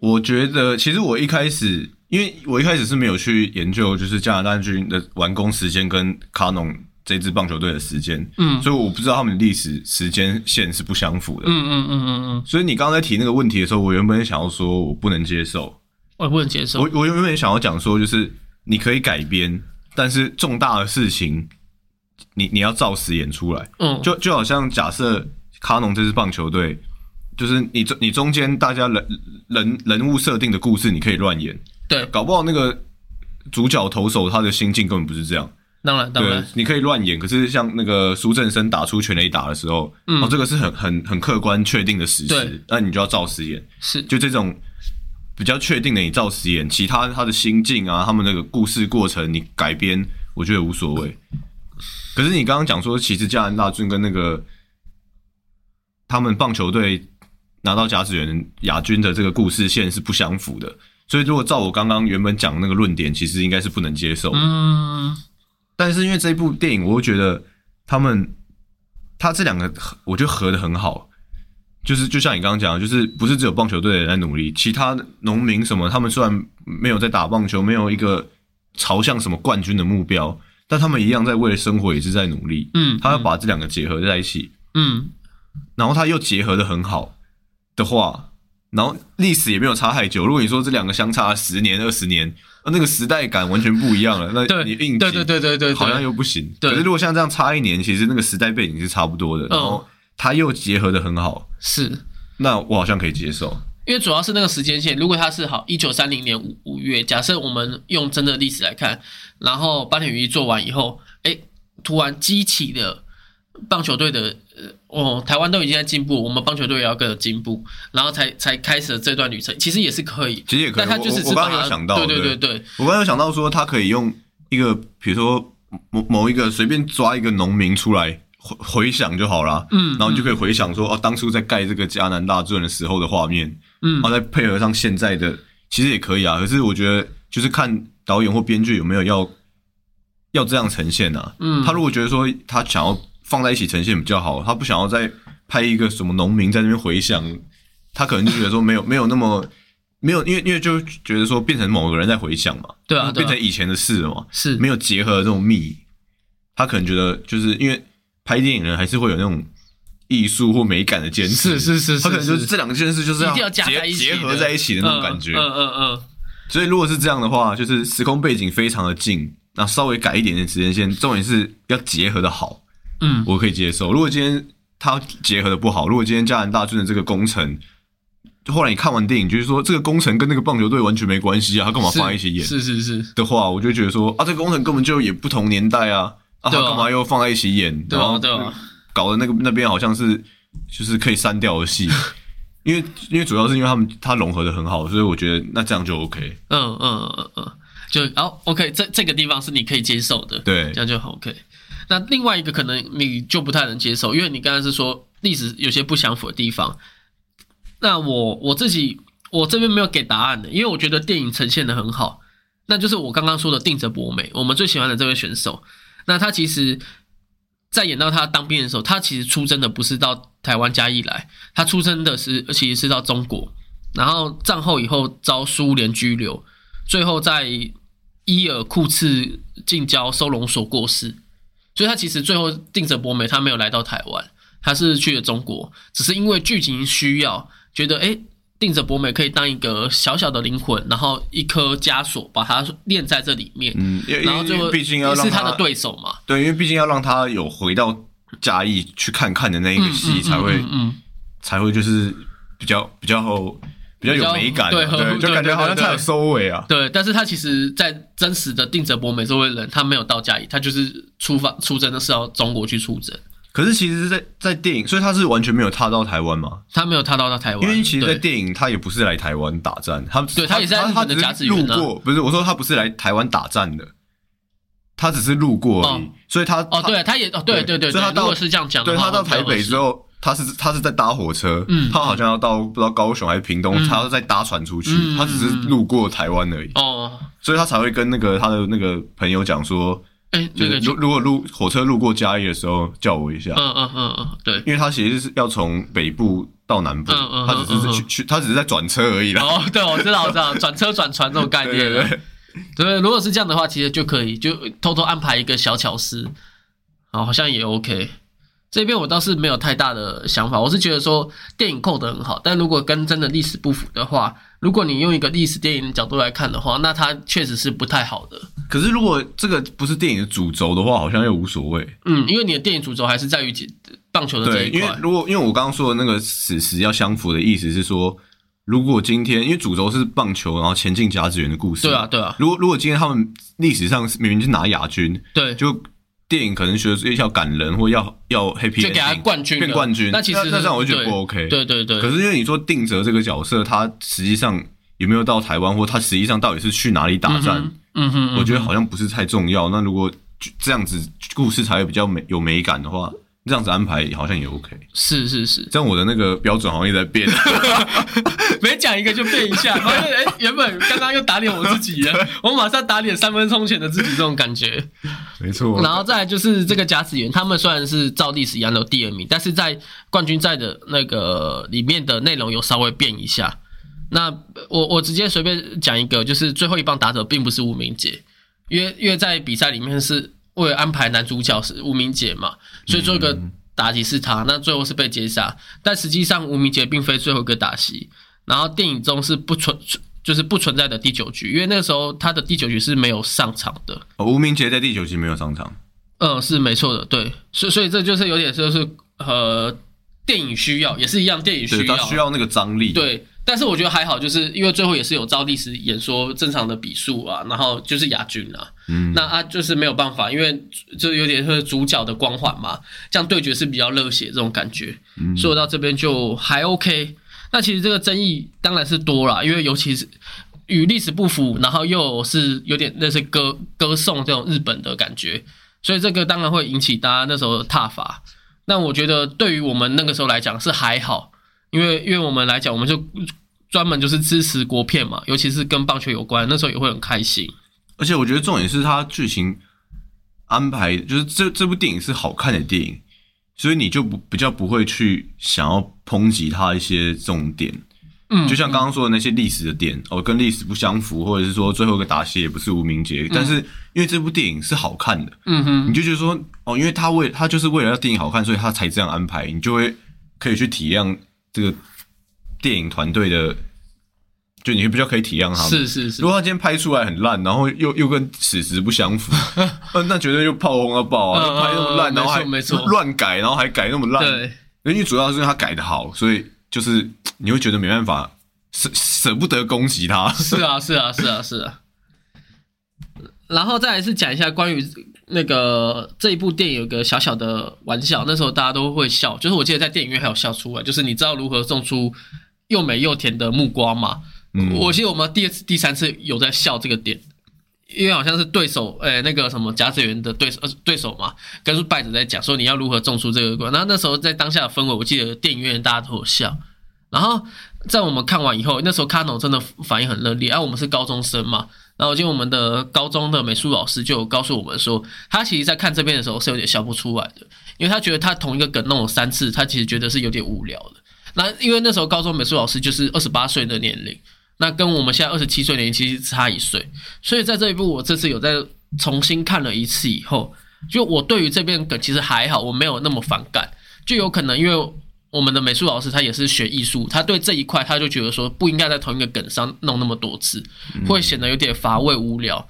我觉得其实我一开始，因为我一开始是没有去研究，就是加拿大军的完工时间跟卡农这支棒球队的时间，嗯所以我不知道他们历史时间线是不相符的。嗯嗯嗯嗯嗯，所以你刚才提那个问题的时候，我原本想要说我不能接受，我不能接受我。我原本想要讲说，就是你可以改编，但是重大的事情，你你要照实演出来。嗯，就就好像假设卡农这支棒球队，就是你中你中间大家人人人物设定的故事，你可以乱演，对，搞不好那个主角投手他的心境根本不是这样。当然当然，，你可以乱演，可是像那个苏振生打出全垒打的时候，嗯哦，这个是很很很客观确定的事对实，那你就要照实演。是就这种比较确定的，你照实演，其他他的心境啊，他们那个故事过程，你改编，我觉得无所谓。可是你刚刚讲说，其实加拿大军跟那个他们棒球队拿到甲子园亚军的这个故事线是不相符的，所以如果照我刚刚原本讲的那个论点，其实应该是不能接受的。嗯。但是因为这部电影，我会觉得他们他这两个我觉得合的很好，就是就像你刚刚讲的，就是不是只有棒球队的人在努力，其他农民什么，他们虽然没有在打棒球，没有一个朝向什么冠军的目标，但他们一样在为了生活也是在努力。嗯，他要把这两个结合在一起，嗯然后它又结合的很好的话，然后历史也没有差太久。如果你说这两个相差十年、二十年，那个时代感完全不一样了，那你硬对对对对对，好像又不行。可是如果像这样差一年，其实那个时代背景是差不多的，然后它又结合的很好，是那我好像可以接受。因为主要是那个时间线，如果它是好一九三零年五五月，假设我们用真的历史来看，然后八田羽衣做完以后，哎，突然激起的棒球队的呃哦，台湾都已经在进步，我们棒球队也要更有进步，然后才才开始了这段旅程，其实也是可以，其实也可以，但他就是我我刚刚有想到，对对对。对对，我刚刚有想到说，他可以用一个，比如说某某一个随便抓一个农民出来回回想就好了，嗯，然后你就可以回想说，哦，当初在盖这个迦南大圳的时候的画面，嗯。然后再配合上现在的，其实也可以啊。可是我觉得就是看导演或编剧有没有要要这样呈现啊。嗯，他如果觉得说他想要放在一起呈现比较好，他不想要再拍一个什么农民在那边回想，他可能就觉得说没有没有那么没有，因为因为就觉得说变成某个人在回想嘛，对啊对啊。变成以前的事了嘛，是。没有结合这种密，他可能觉得就是因为拍电影人还是会有那种艺术或美感的坚持，是是是是，他可能就是这两件事就是要结一起结合在一起的那种感觉，嗯嗯嗯。所以如果是这样的话，就是时空背景非常的近，那稍微改一点点时间线，重点是要结合的好。嗯我可以接受。如果今天它结合的不好，如果今天加拿大军的这个工程，后来你看完电影，就是说这个工程跟那个棒球队完全没关系啊，他干嘛嗯，放在一起演是是是，的话，我就觉得说啊，这个工程根本就也不同年代啊，啊，他干嘛又放在一起演？对啊然后对啊搞得那个那边好像是就是可以删掉的戏。因为因为主要是因为他们它融合的很好，所以我觉得那这样就 OK。嗯嗯嗯嗯，就哦 OK，这这个地方是你可以接受的，对这样就好 OK。那另外一个可能你就不太能接受，因为你刚才是说历史有些不相符的地方。那我我自己我这边没有给答案的，因为我觉得电影呈现的很好，那就是我刚刚说的定泽博美，我们最喜欢的这位选手。那他其实，在演到他当兵的时候，他其实出征的不是到台湾嘉义来，他出征的是其实是到中国，然后战后以后遭苏联拘留，最后在伊尔库茨近郊收容所过世。所以他其实最后定着博美他没有来到台湾，他是去了中国，只是因为剧情需要，觉得诶定着博美可以当一个小小的灵魂，然后一颗枷锁把它练在这里面，嗯，然后就因为毕竟要让是他的对手嘛，对，因为毕竟要让他有回到嘉义去看看的那一个戏，嗯才会、嗯嗯。才会就是比较比较比较有美感啊、对 对，就感觉好像对对。才有收尾啊。对，但是他其实，在真实的定泽博美这位人，他没有到嘉义，他就是出发出征的是要中国去出征，可是其实在，在电影，所以他是完全没有踏到台湾嘛？他没有踏到到台湾，因为其实，在对。电影他也不是来台湾打战，他对他也是在日本的他只是路甲子园啊。过，不是我说他不是来台湾打战的，他只是路过而已，哦。所以他哦，对，他也哦，对对对对，所以他到如果是这样讲对他到台北之后，他是他是在搭火车，嗯。他好像要到不知道高雄还是屏东，嗯。他要再搭船出去，嗯他只是路过台湾而已，哦，所以他才会跟那个他的那个朋友讲说，哎，就是如如果路火车路过嘉义的时候叫我一下，嗯嗯嗯嗯，对，因为他其实是要从北部到南部，嗯嗯他只是去去，他只是在转车而已啦。哦，对，我知道，我知道，转车转船这种概念。了，对对，对，如果是这样的话，其实就可以就偷偷安排一个小巧思，哦，好像也 OK。这边我倒是没有太大的想法，我是觉得说电影扣得很好，但如果跟真的历史不符的话，如果你用一个历史电影的角度来看的话，那它确实是不太好的。可是如果这个不是电影的主轴的话，好像又无所谓。嗯，因为你的电影主轴还是在于棒球的这对，因为一块。如果因为我刚刚说的那个史实要相符的意思是说，如果今天因为主轴是棒球，然后前进甲子园的故事，对啊，。对啊，如果如果今天他们历史上明明是拿亚军，对，就电影可能觉得要感人或要要 happy，就给他冠军变冠军，那其实那这样我就觉得不 OK。对对对，可是因为你说定哲这个角色，他实际上有没有到台湾，或他实际上到底是去哪里打战，嗯哼，嗯哼我觉得好像不是太重要。那如果这样子故事才会比较美有美感的话，这样子安排好像也 OK。是是是，这样我的那个标准好像也在变。每讲一个就变一下，发现哎，原本刚刚又打脸我自己了，我马上打脸三分钟前的自己，这种感觉。没错然后再来就是这个甲子园，他们虽然是照历史一样的第二名，但是在冠军赛的那个里面的内容有稍微变一下。那我我直接随便讲一个，就是最后一棒打者并不是吴明杰，因为因为在比赛里面是为了安排男主角是吴明杰嘛，所以最后一个打击是他，那最后是被接杀，但实际上吴明杰并非最后一个打席。然后电影中是不存就是不存在的第九局，因为那个时候他的第九局是没有上场的。哦吴明杰在第九局没有上场，嗯，是没错的，对，所以所以这就是有点就是呃，电影需要也是一样，电影需要他需要那个张力。，对，但是我觉得还好，就是因为最后也是有照历史演说正常的比数啊，然后就是亚军啊，嗯，那啊就是没有办法，因为就有点是主角的光环嘛，这样对决是比较热血这种感觉，嗯所以我到这边就还 OK。那其实这个争议当然是多啦，因为尤其是与历史不符，然后又是有点那是歌歌颂这种日本的感觉，所以这个当然会引起大家那时候的挞伐。那我觉得对于我们那个时候来讲是还好，因为因为我们来讲，我们就专门就是支持国片嘛，尤其是跟棒球有关，那时候也会很开心。而且我觉得重点是它剧情安排，就是这这部电影是好看的电影，所以你就不比较不会去想要抨击他一些重点。嗯，就像刚刚说的那些历史的点，哦，跟历史不相符，或者是说最后一个打戏也不是无名节，但是因为这部电影是好看的，嗯哼，你就觉得说，哦，因为他为他就是为了让电影好看，所以他才这样安排，你就会可以去体谅这个电影团队的，就你会比较可以体谅他们。是是是如，果他今天拍出来很烂，然后又又跟史实不相符，呃那绝对又炮轰到爆啊！嗯拍那么烂，嗯然后还没错乱改，然后还改那么烂，对，因为主要是因为他改的好，所以就是你会觉得没办法舍舍不得攻击他。是啊是啊是啊是啊。然后再来是讲一下关于那个这一部电影有个小小的玩笑，那时候大家都会笑，就是我记得在电影院还有笑出来，就是你知道如何种出又美又甜的木瓜吗？我记得我们第二次、第三次有在笑这个点，因为好像是对手，诶、那个什么甲子园的对手，呃，对手嘛，跟败者在讲说你要如何种出这个瓜。然后那时候在当下的氛围，我记得电影院大家都有笑。然后在我们看完以后，那时候卡农真的反应很热烈，啊，我们是高中生嘛，然后我记得我们的高中的美术老师就告诉我们说，他其实在看这边的时候是有点笑不出来的，因为他觉得他同一个梗弄了三次，他其实觉得是有点无聊的。那因为那时候高中美术老师就是二十八岁的年龄，那跟我们现在二十七岁年龄其实差一岁，所以在这一部我这次有在重新看了一次以后，就我对于这边梗其实还好，我没有那么反感，就有可能因为我们的美术老师他也是学艺术，他对这一块他就觉得说不应该在同一个梗上弄那么多次，会显得有点乏味无聊。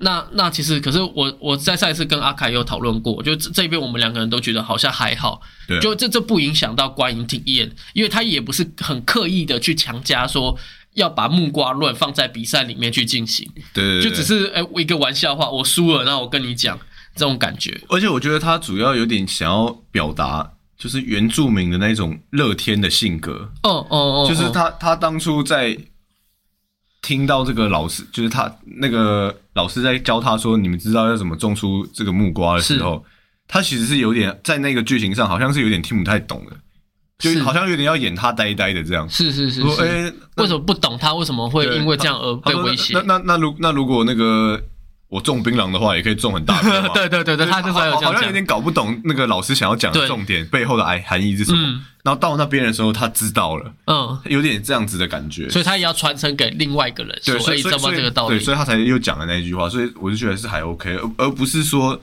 那那其实可是我我在上一次跟阿凯有讨论过，就这这边我们两个人都觉得好像还好，就这这不影响到观影体验，因为他也不是很刻意的去强加说要把木瓜论放在比赛里面去进行，对就只是哎、一个玩笑话，我输了，那我跟你讲这种感觉，而且我觉得他主要有点想要表达，就是原住民的那种乐天的性格，哦哦哦，就是哦他他当初在听到这个老师，就是他那个老师在教他说，你们知道要怎么种出这个木瓜的时候，他其实是有点在那个剧情上好像是有点听不太懂的，就是好像有点要演他呆呆的这样。是是是说哎、是，为什么不懂他为什么会因为这样而被威胁那？那那那如那如果那个我种槟榔的话，也可以种很大片？对对对对，他那时候有好像有点搞不懂那个老师想要讲的重点背后的含含义是什么。嗯然后到那边的时候，他知道了，嗯，有点这样子的感觉。所以他也要传承给另外一个人，对，所以知道所以所以这个道理对，。所以他才又讲了那一句话，所以我就觉得是还 OK，而而不是说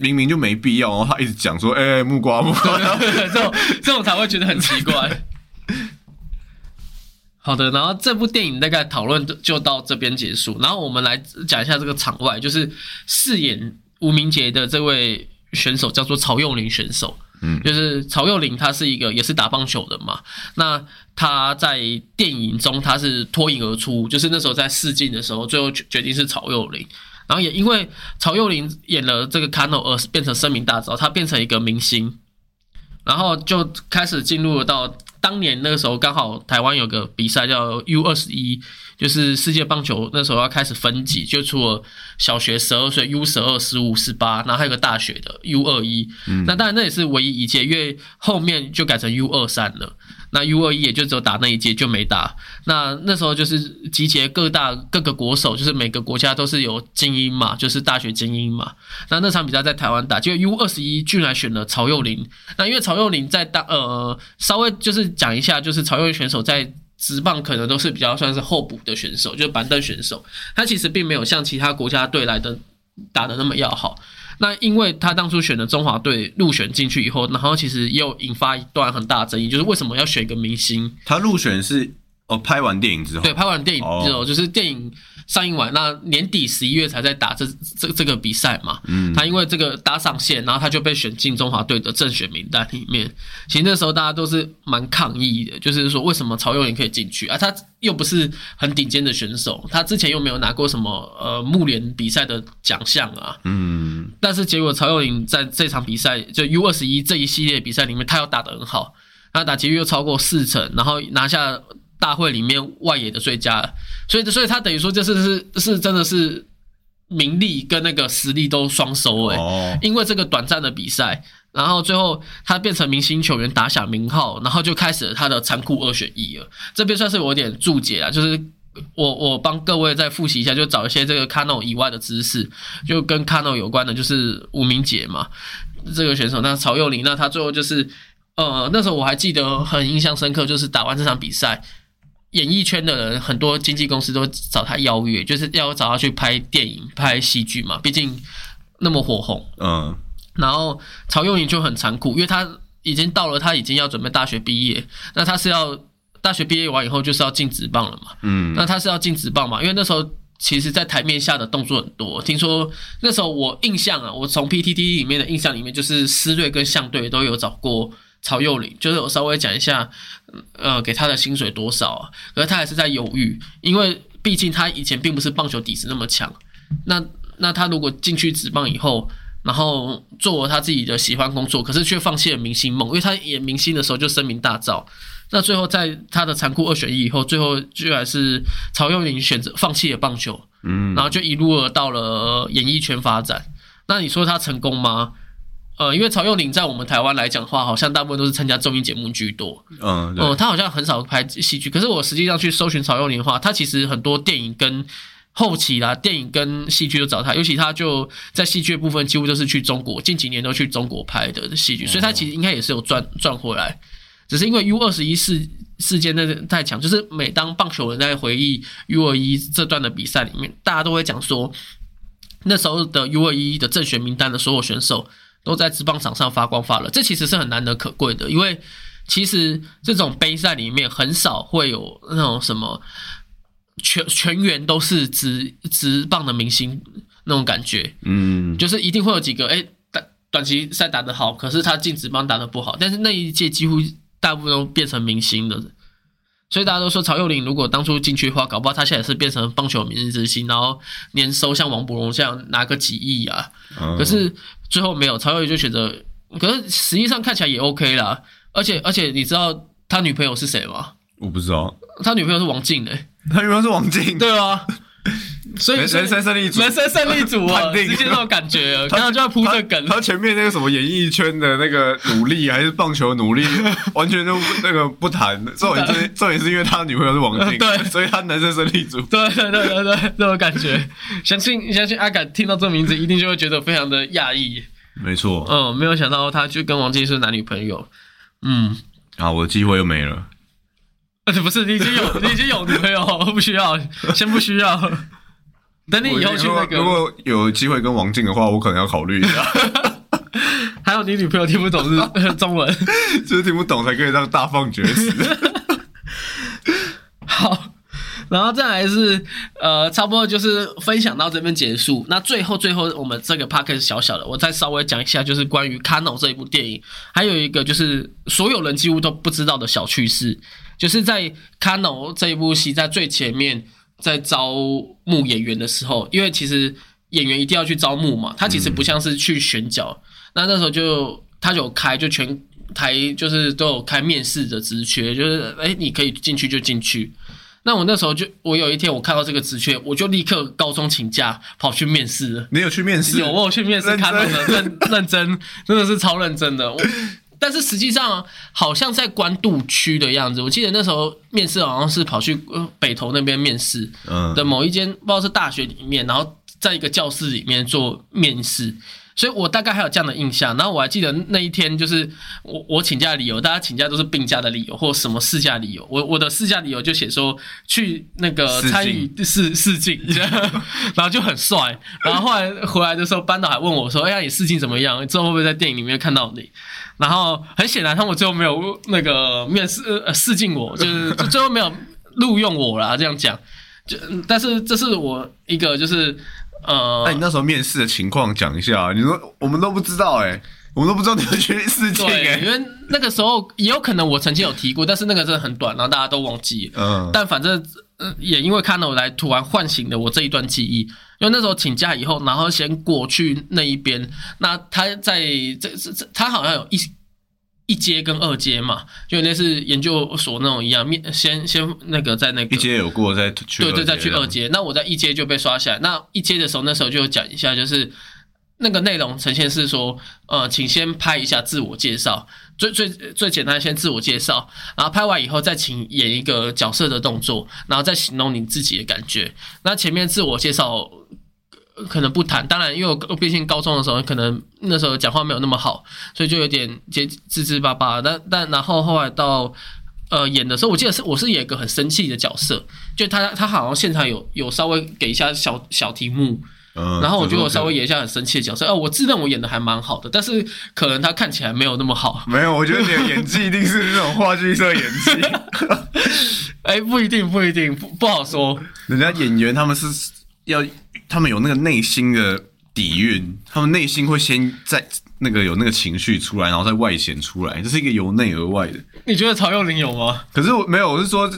明明就没必要，然后他一直讲说，哎、木瓜木瓜，这种这种才会觉得很奇怪。好的，然后这部电影大概讨论就就到这边结束，然后我们来讲一下这个场外，就是饰演吴明杰的这位选手叫做曹佑林选手，嗯就是曹佑林，他是一个也是打棒球的嘛，那他在电影中他是脱颖而出，就是那时候在试镜的时候，最后决决定是曹佑林。然后也因为曹佑林演了这个卡诺而变成声名大噪，他变成一个明星，然后就开始进入到当年那个时候，刚好台湾有个比赛叫 U 二十一，就是世界棒球那时候要开始分级，就除了小学十二岁 U 十二、十五、十八，然后还有个大学的 U 二一。那当然那也是唯一一届，因为后面就改成 U 二三了。那 U 二一也就只有打那一届就没打。那那时候就是集结各大各个国手，就是每个国家都是有精英嘛，就是大学精英嘛。那那场比赛在台湾打，就 U 二十一居然选了曹佑林。那因为曹佑林在当呃稍微就是讲一下，就是曹佑林选手在职棒可能都是比较算是候补的选手，就是板凳选手，他其实并没有像其他国家队来的打的那么要好。那因为他当初选的中华队入选进去以后，然后其实又引发一段很大争议，就是为什么要选一个明星？他入选是哦，拍完电影之后，对，拍完电影之后，哦就是电影上映完，那年底十一月才在打这这这个比赛嘛。嗯，他因为这个搭上线，然后他就被选进中华队的正选名单里面。其实那时候大家都是蛮抗议的，就是说为什么曹佑林可以进去啊？他又不是很顶尖的选手，他之前又没有拿过什么呃木联比赛的奖项啊。嗯，但是结果曹佑林在这场比赛就 U 二十一这一系列比赛里面，他又打得很好，他打击率又超过四成，然后拿下大会里面外野的最佳，所以所以他等于说这是是是真的是名利跟那个实力都双收诶、哦，因为这个短暂的比赛，然后最后他变成明星球员，打响名号，然后就开始了他的残酷二选一了。这边算是我有点注解啊，就是我我帮各位再复习一下，就找一些这个 Kano 以外的知识，就跟 Kano 有关的，就是吴明杰嘛，这个选手，那曹佑林，那他最后就是呃，那时候我还记得很印象深刻，就是打完这场比赛。演艺圈的人，很多经纪公司都找他邀约，就是要找他去拍电影、拍戏剧嘛。毕竟那么火红，嗯，然后曹佑宁就很残酷，因为他已经到了他已经要准备大学毕业，那他是要大学毕业完以后就是要进职棒了嘛，嗯，那他是要进职棒嘛，因为那时候其实在台面下的动作很多，听说那时候我印象啊，我从 PTT 里面的印象里面，就是狮队跟向队都有找过曹佑林，就是我稍微讲一下，呃，给他的薪水多少啊，可是他还是在犹豫，因为毕竟他以前并不是棒球底子那么强，那那他如果进去职棒以后。然后做他自己的喜欢工作，可是却放弃了明星梦，因为他演明星的时候就声名大噪。那最后在他的残酷二选一以后，最后居然是曹佑宁选择放弃了棒球，嗯，然后就一路儿到了演艺圈发展。那你说他成功吗？呃，因为曹佑宁在我们台湾来讲的话，好像大部分都是参加综艺节目居多。嗯，哦、对，他好像很少拍戏剧。可是我实际上去搜寻曹佑宁的话，他其实很多电影跟后期啦，电影跟戏剧都找他，尤其他就在戏剧的部分几乎都是去中国，近几年都去中国拍的戏剧，所以他其实应该也是有赚赚回来。只是因为 U 二十一事事件那太强，就是每当棒球人在回忆 U 二一这段的比赛里面，大家都会讲说，那时候的 U 二一的正选名单的所有选手都在职棒场上发光发热，这其实是很难得可贵的，因为其实这种杯赛里面很少会有那种什么全全员都是职职棒的明星那种感觉，嗯，就是一定会有几个哎短短期赛打得好，可是他进职棒打得不好，但是那一届几乎大部分都变成明星了。所以大家都说曹佑林如果当初进去的话，搞不好他现在也是变成棒球明日之星，然后年收像王柏荣这样拿个几亿啊。嗯可是最后没有，曹佑林就选择，可是实际上看起来也 OK 啦。而且而且你知道他女朋友是谁吗？我不知道，他女朋友是王静诶、他女朋友是王静，对啊，所以人人生胜利组，人生胜利组啊，直接那种感觉了，刚刚就要铺这梗。他前面那个什么演艺圈的那个努力，还是棒球努力，完全都那个不谈。重点是重点是因为他女朋友是王静，对所以他男生胜利组。对对对对对，这种感觉，相信相信阿敢听到这名字，一定就会觉得非常的讶异。没错，嗯，没有想到他就跟王静是男女朋友。嗯，啊，我的机会又没了。而且不是你已经有你已经有女朋友，不需要，先不需要。等你以后去那个，如果有机会跟王静的话，我可能要考虑一下，还有你女朋友听不懂是 中文。就是听不懂才可以让大放厥词。好，然后再来是呃，差不多就是分享到这边结束。那最后最后，我们这个 p a c k a g e 小小的，我再稍微讲一下，就是关于《Kano》这一部电影，还有一个就是所有人几乎都不知道的小趣事，就是在《Kano》这一部戏在最前面在招募演员的时候，因为其实演员一定要去招募嘛，他其实不像是去选角，那那时候就他就有开就全。台就是都有开面试的职缺，就是哎、你可以进去就进去。那我那时候就，我有一天我看到这个职缺，我就立刻高中请假跑去面试了。你有去面试？有，我有去面试看那个认认真，真的是超认真的。我但是实际上好像在关渡区的样子，我记得那时候面试好像是跑去呃北投那边面试嗯的某一间，不知道是大学里面，然后在一个教室里面做面试。所以我大概还有这样的印象，然后我还记得那一天就是我我请假的理由，大家请假都是病假的理由或什么事假理由。我我的事假理由就写说去那个参与试试镜，然后就很帅。然后后来回来的时候，班导还问我说：“哎呀，你试镜怎么样？之后会不会在电影里面看到你？”然后很显然，他们最后没有那个面试呃试镜我，就是就最后没有录用我啦，这样讲。就但是这是我一个就是呃，那你那时候面试的情况讲一下，你说我们都不知道哎、我们都不知道你们去试镜对，哎、因为那个时候也有可能我曾经有提过，但是那个真的很短，然后大家都忘记了。嗯，但反正呃，也因为看了我来，突然唤醒了我这一段记忆。因为那时候请假以后，然后先过去那一边，那他在这这这，他好像有一一阶跟二阶嘛，就类似研究所那种一样，面先先那个在那个一阶有过再去对对，再去二阶阶。那我在一阶就被刷下来。那一阶的时候，那时候就讲一下，就是那个内容呈现是说，呃，请先拍一下自我介绍，最最最简单，先自我介绍，然后拍完以后再请演一个角色的动作，然后再形容你自己的感觉。那前面自我介绍。呃可能不谈，当然，因为我毕竟高中的时候，可能那时候讲话没有那么好，所以就有点结结结巴巴。但但然后后来到呃演的时候，我记得是我是演一个很生气的角色，就他他好像现场有有稍微给一下小小题目，嗯，然后我觉得我稍微演一下很生气的角色，哦，我自认我演的还蛮好的，但是可能他看起来没有那么好，没有，我觉得你的演技一定是那种话剧社演技。哎，不一定不一定不不好说，人家演员他们是要，他们有那个内心的底蕴，他们内心会先在那个有那个情绪出来，然后再外显出来，这是一个由内而外的。你觉得曹佑林有吗？可是我没有，我是说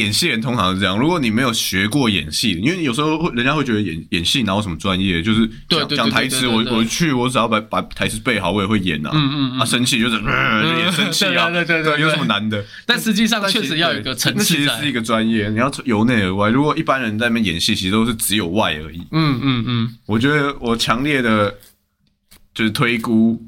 演戏人通常是这样。如果你没有学过演戏，因为有时候会人家会觉得演演戏哪有什么专业，就是讲讲台词，我我去，我只要把把台词背好，我也会演啊。嗯嗯嗯啊，生气就是、演生气啊，对对对有什么难的？但实际上确实要有一个层次那其实是一，个专业，你要由内而外。如果一般人在那边演戏，其实都是只有外而已。嗯嗯嗯，我觉得我强烈的，就是推估，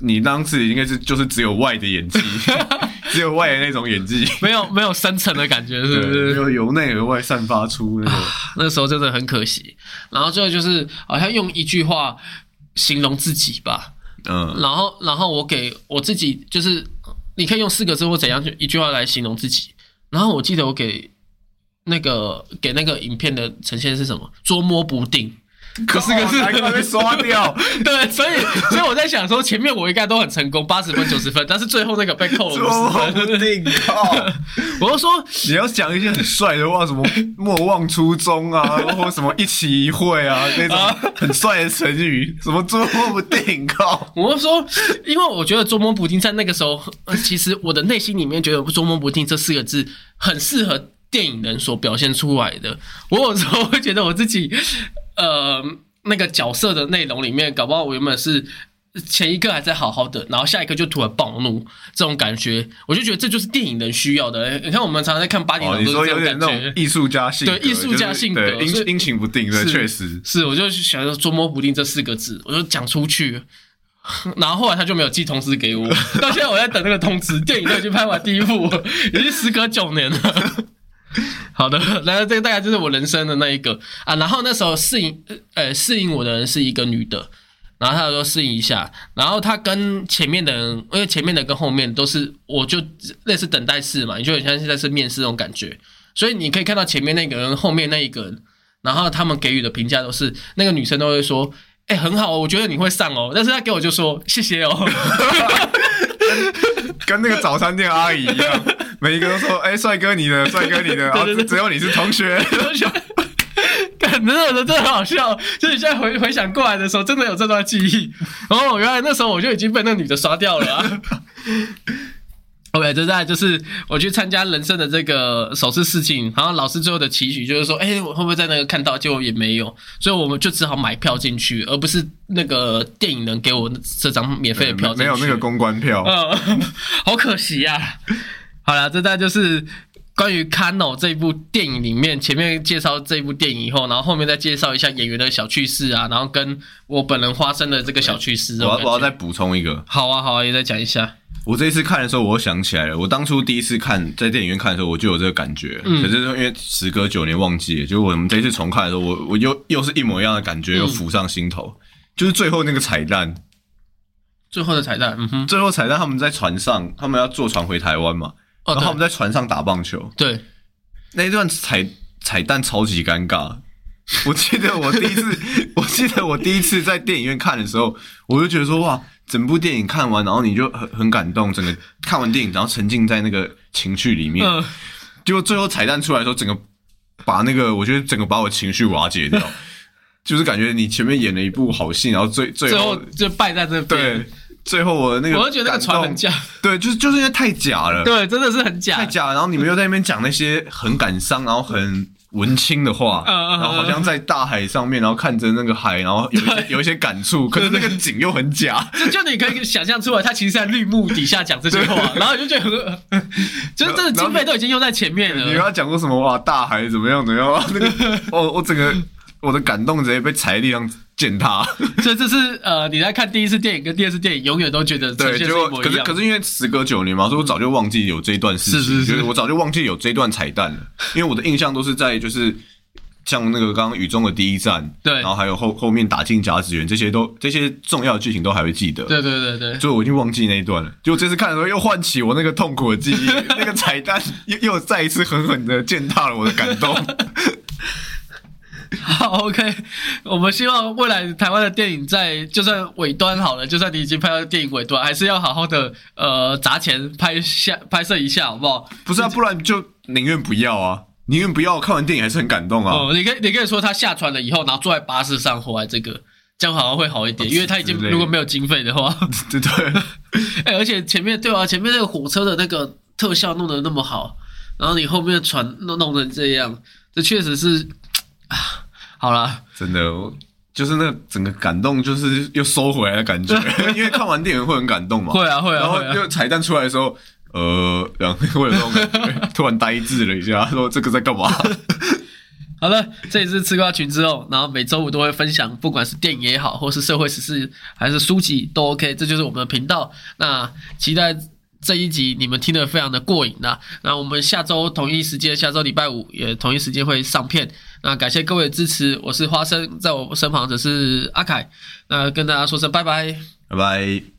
你当时应该是就是只有外的演技，只有外的那种演技，没有没有深层的感觉，是不对，是？就由内而外散发出那个。那时候真的很可惜。然后最后就是好像用一句话形容自己吧，嗯，然后然后我给我自己就是，你可以用四个字或怎样就一句话来形容自己。然后我记得我给那个给那个影片的呈现是什么？捉摸不定。可是可是还快被刷掉，对，所以所以我在想说，前面我应该都很成功，八十分九十分，但是最后那个被扣了捉五摸十分。不定。靠，我就说，你要讲一些很帅的话，什么莫忘初衷啊，或什么一期一会啊，那种很帅的成语，什么捉摸不定。靠，我就说，因为我觉得捉摸不定在那个时候，呃其实我的内心里面觉得“捉摸不定”这四个字很适合电影人所表现出来的。我有时候会觉得我自己，呃，那个角色的内容里面，搞不好我原本是前一刻还在好好的，然后下一刻就突然暴怒，这种感觉，我就觉得这就是电影人需要的。你看我们常常在看八点哦，档你说有点那种觉。艺术家性格，对艺术家性格阴阴晴不定的，是确实。是，我就想说捉摸不定这四个字，我就讲出去，然后后来他就没有寄通知给我，到现在我在等那个通知。电影都已经拍完第一部，已经时隔九年了。好的，然后这个大概就是我人生的那一个啊。然后那时候适应呃适应我的人是一个女的，然后她说适应一下，然后她跟前面的人，因为前面的跟后面都是我就类似等待室嘛，你就很像现在是面试那种感觉，所以你可以看到前面那个人，后面那一个人，然后他们给予的评价都是那个女生都会说。哎、很好，我觉得你会上哦，但是她给我就说谢谢哦，跟那个早餐店阿姨一样，每一个都说：“哎、帅哥你的，帅哥你的。”然后对对对只有你是同学。感真的真的很好笑，就是你现在回回想过来的时候，真的有这段记忆。哦，原来那时候我就已经被那女的刷掉了、啊。OK，接下来就是我去参加人生的这个首次试镜，然后老师最后的期许就是说，哎、我会不会在那个看到？结果也没有，所以我们就只好买票进去，而不是那个电影能给我这张免费的票进去。没有那个公关票。嗯，好可惜呀、好了，这大概就是关于《Kano》这一部电影里面，前面介绍这一部电影以后，然后后面再介绍一下演员的小趣事啊，然后跟我本人发生的这个小趣事。我要我要再在补充一个，好啊好啊，也再讲一下。我这一次看的时候，我想起来了，我当初第一次看在电影院看的时候，我就有这个感觉。嗯可是因为时隔九年忘记了，就我们这一次重看的时候，我我又又是一模一样的感觉，又浮上心头。就是最后那个彩蛋，最后的彩蛋，嗯哼，最后彩蛋他们在船上，他们要坐船回台湾嘛，哦然后我们在船上打棒球，对，那一段彩彩蛋超级尴尬。我记得我第一次，我记得我第一次在电影院看的时候，我就觉得说哇，整部电影看完，然后你就很很感动，整个看完电影，然后沉浸在那个情绪里面。嗯，结果最后彩蛋出来的时候，整个把那个我觉得整个把我情绪瓦解掉，就是感觉你前面演了一部好戏，然后最最最后后就败在这边对。最后我的那个我就觉得那个船很，假，对，就是就是因为太假了，对，真的是很假太。假了，然后你们又在那边讲那些很感伤，然后很文青的话，然后好像在大海上面，然后看着那个海，然后有一些有一些感触，可是那个景又很假，就就你可以想象出来，他其实在绿幕底下讲这些话，然后你就觉得很，就是这个经费都已经用在前面了。你跟他讲过什么哇？大海怎么样怎么样？那个，我我整个我的感动直接被踩在地上 践踏。所以这是呃，你在看第一次电影跟第二次电影，永远都觉得呈对，现结果可是。可是因为时隔九年嘛，所以我早就忘记有这一段事情，是是是就是我早就忘记有这一段彩蛋了，因为我的印象都是在就是。像那个刚刚雨中的第一站，对然后还有后后面打进甲子园，这些都这些重要的剧情都还会记得，对对对对，所以我已经忘记那一段了。结果这次看的时候又唤起我那个痛苦的记忆，那个彩蛋又又再一次狠狠的践踏了我的感动。好，OK，我们希望未来台湾的电影在就算尾端好了，就算你已经拍到电影尾端，还是要好好的呃砸钱拍下拍摄一下，好不好？不是啊，不然就宁愿不要啊，宁愿不要。看完电影还是很感动啊。哦，你可以你可以说他下船了以后，然后坐在巴士上回来，这个这样好像会好一点，因为他已经如果没有经费的话，对 对，哎、而且前面对啊，前面那个火车的那个特效弄得那么好，然后你后面的船弄弄成这样，这确实是啊，好了，真的，我就是那整个感动，就是又收回来的感觉。因为看完电影会很感动嘛，会啊会啊然后会啊，就彩蛋出来的时候，呃，然后会有那种感觉，突然呆滞了一下，说这个在干嘛？好了，这里是吃瓜群之后，然后每周五都会分享，不管是电影也好，或是社会时事，还是书籍都 OK，这就是我们的频道。那期待这一集你们听得非常的过瘾啦。那我们下周同一时间，下周礼拜五也同一时间会上片。那感谢各位的支持，我是花生，在我身旁的是阿凯。那跟大家说声拜拜。拜拜。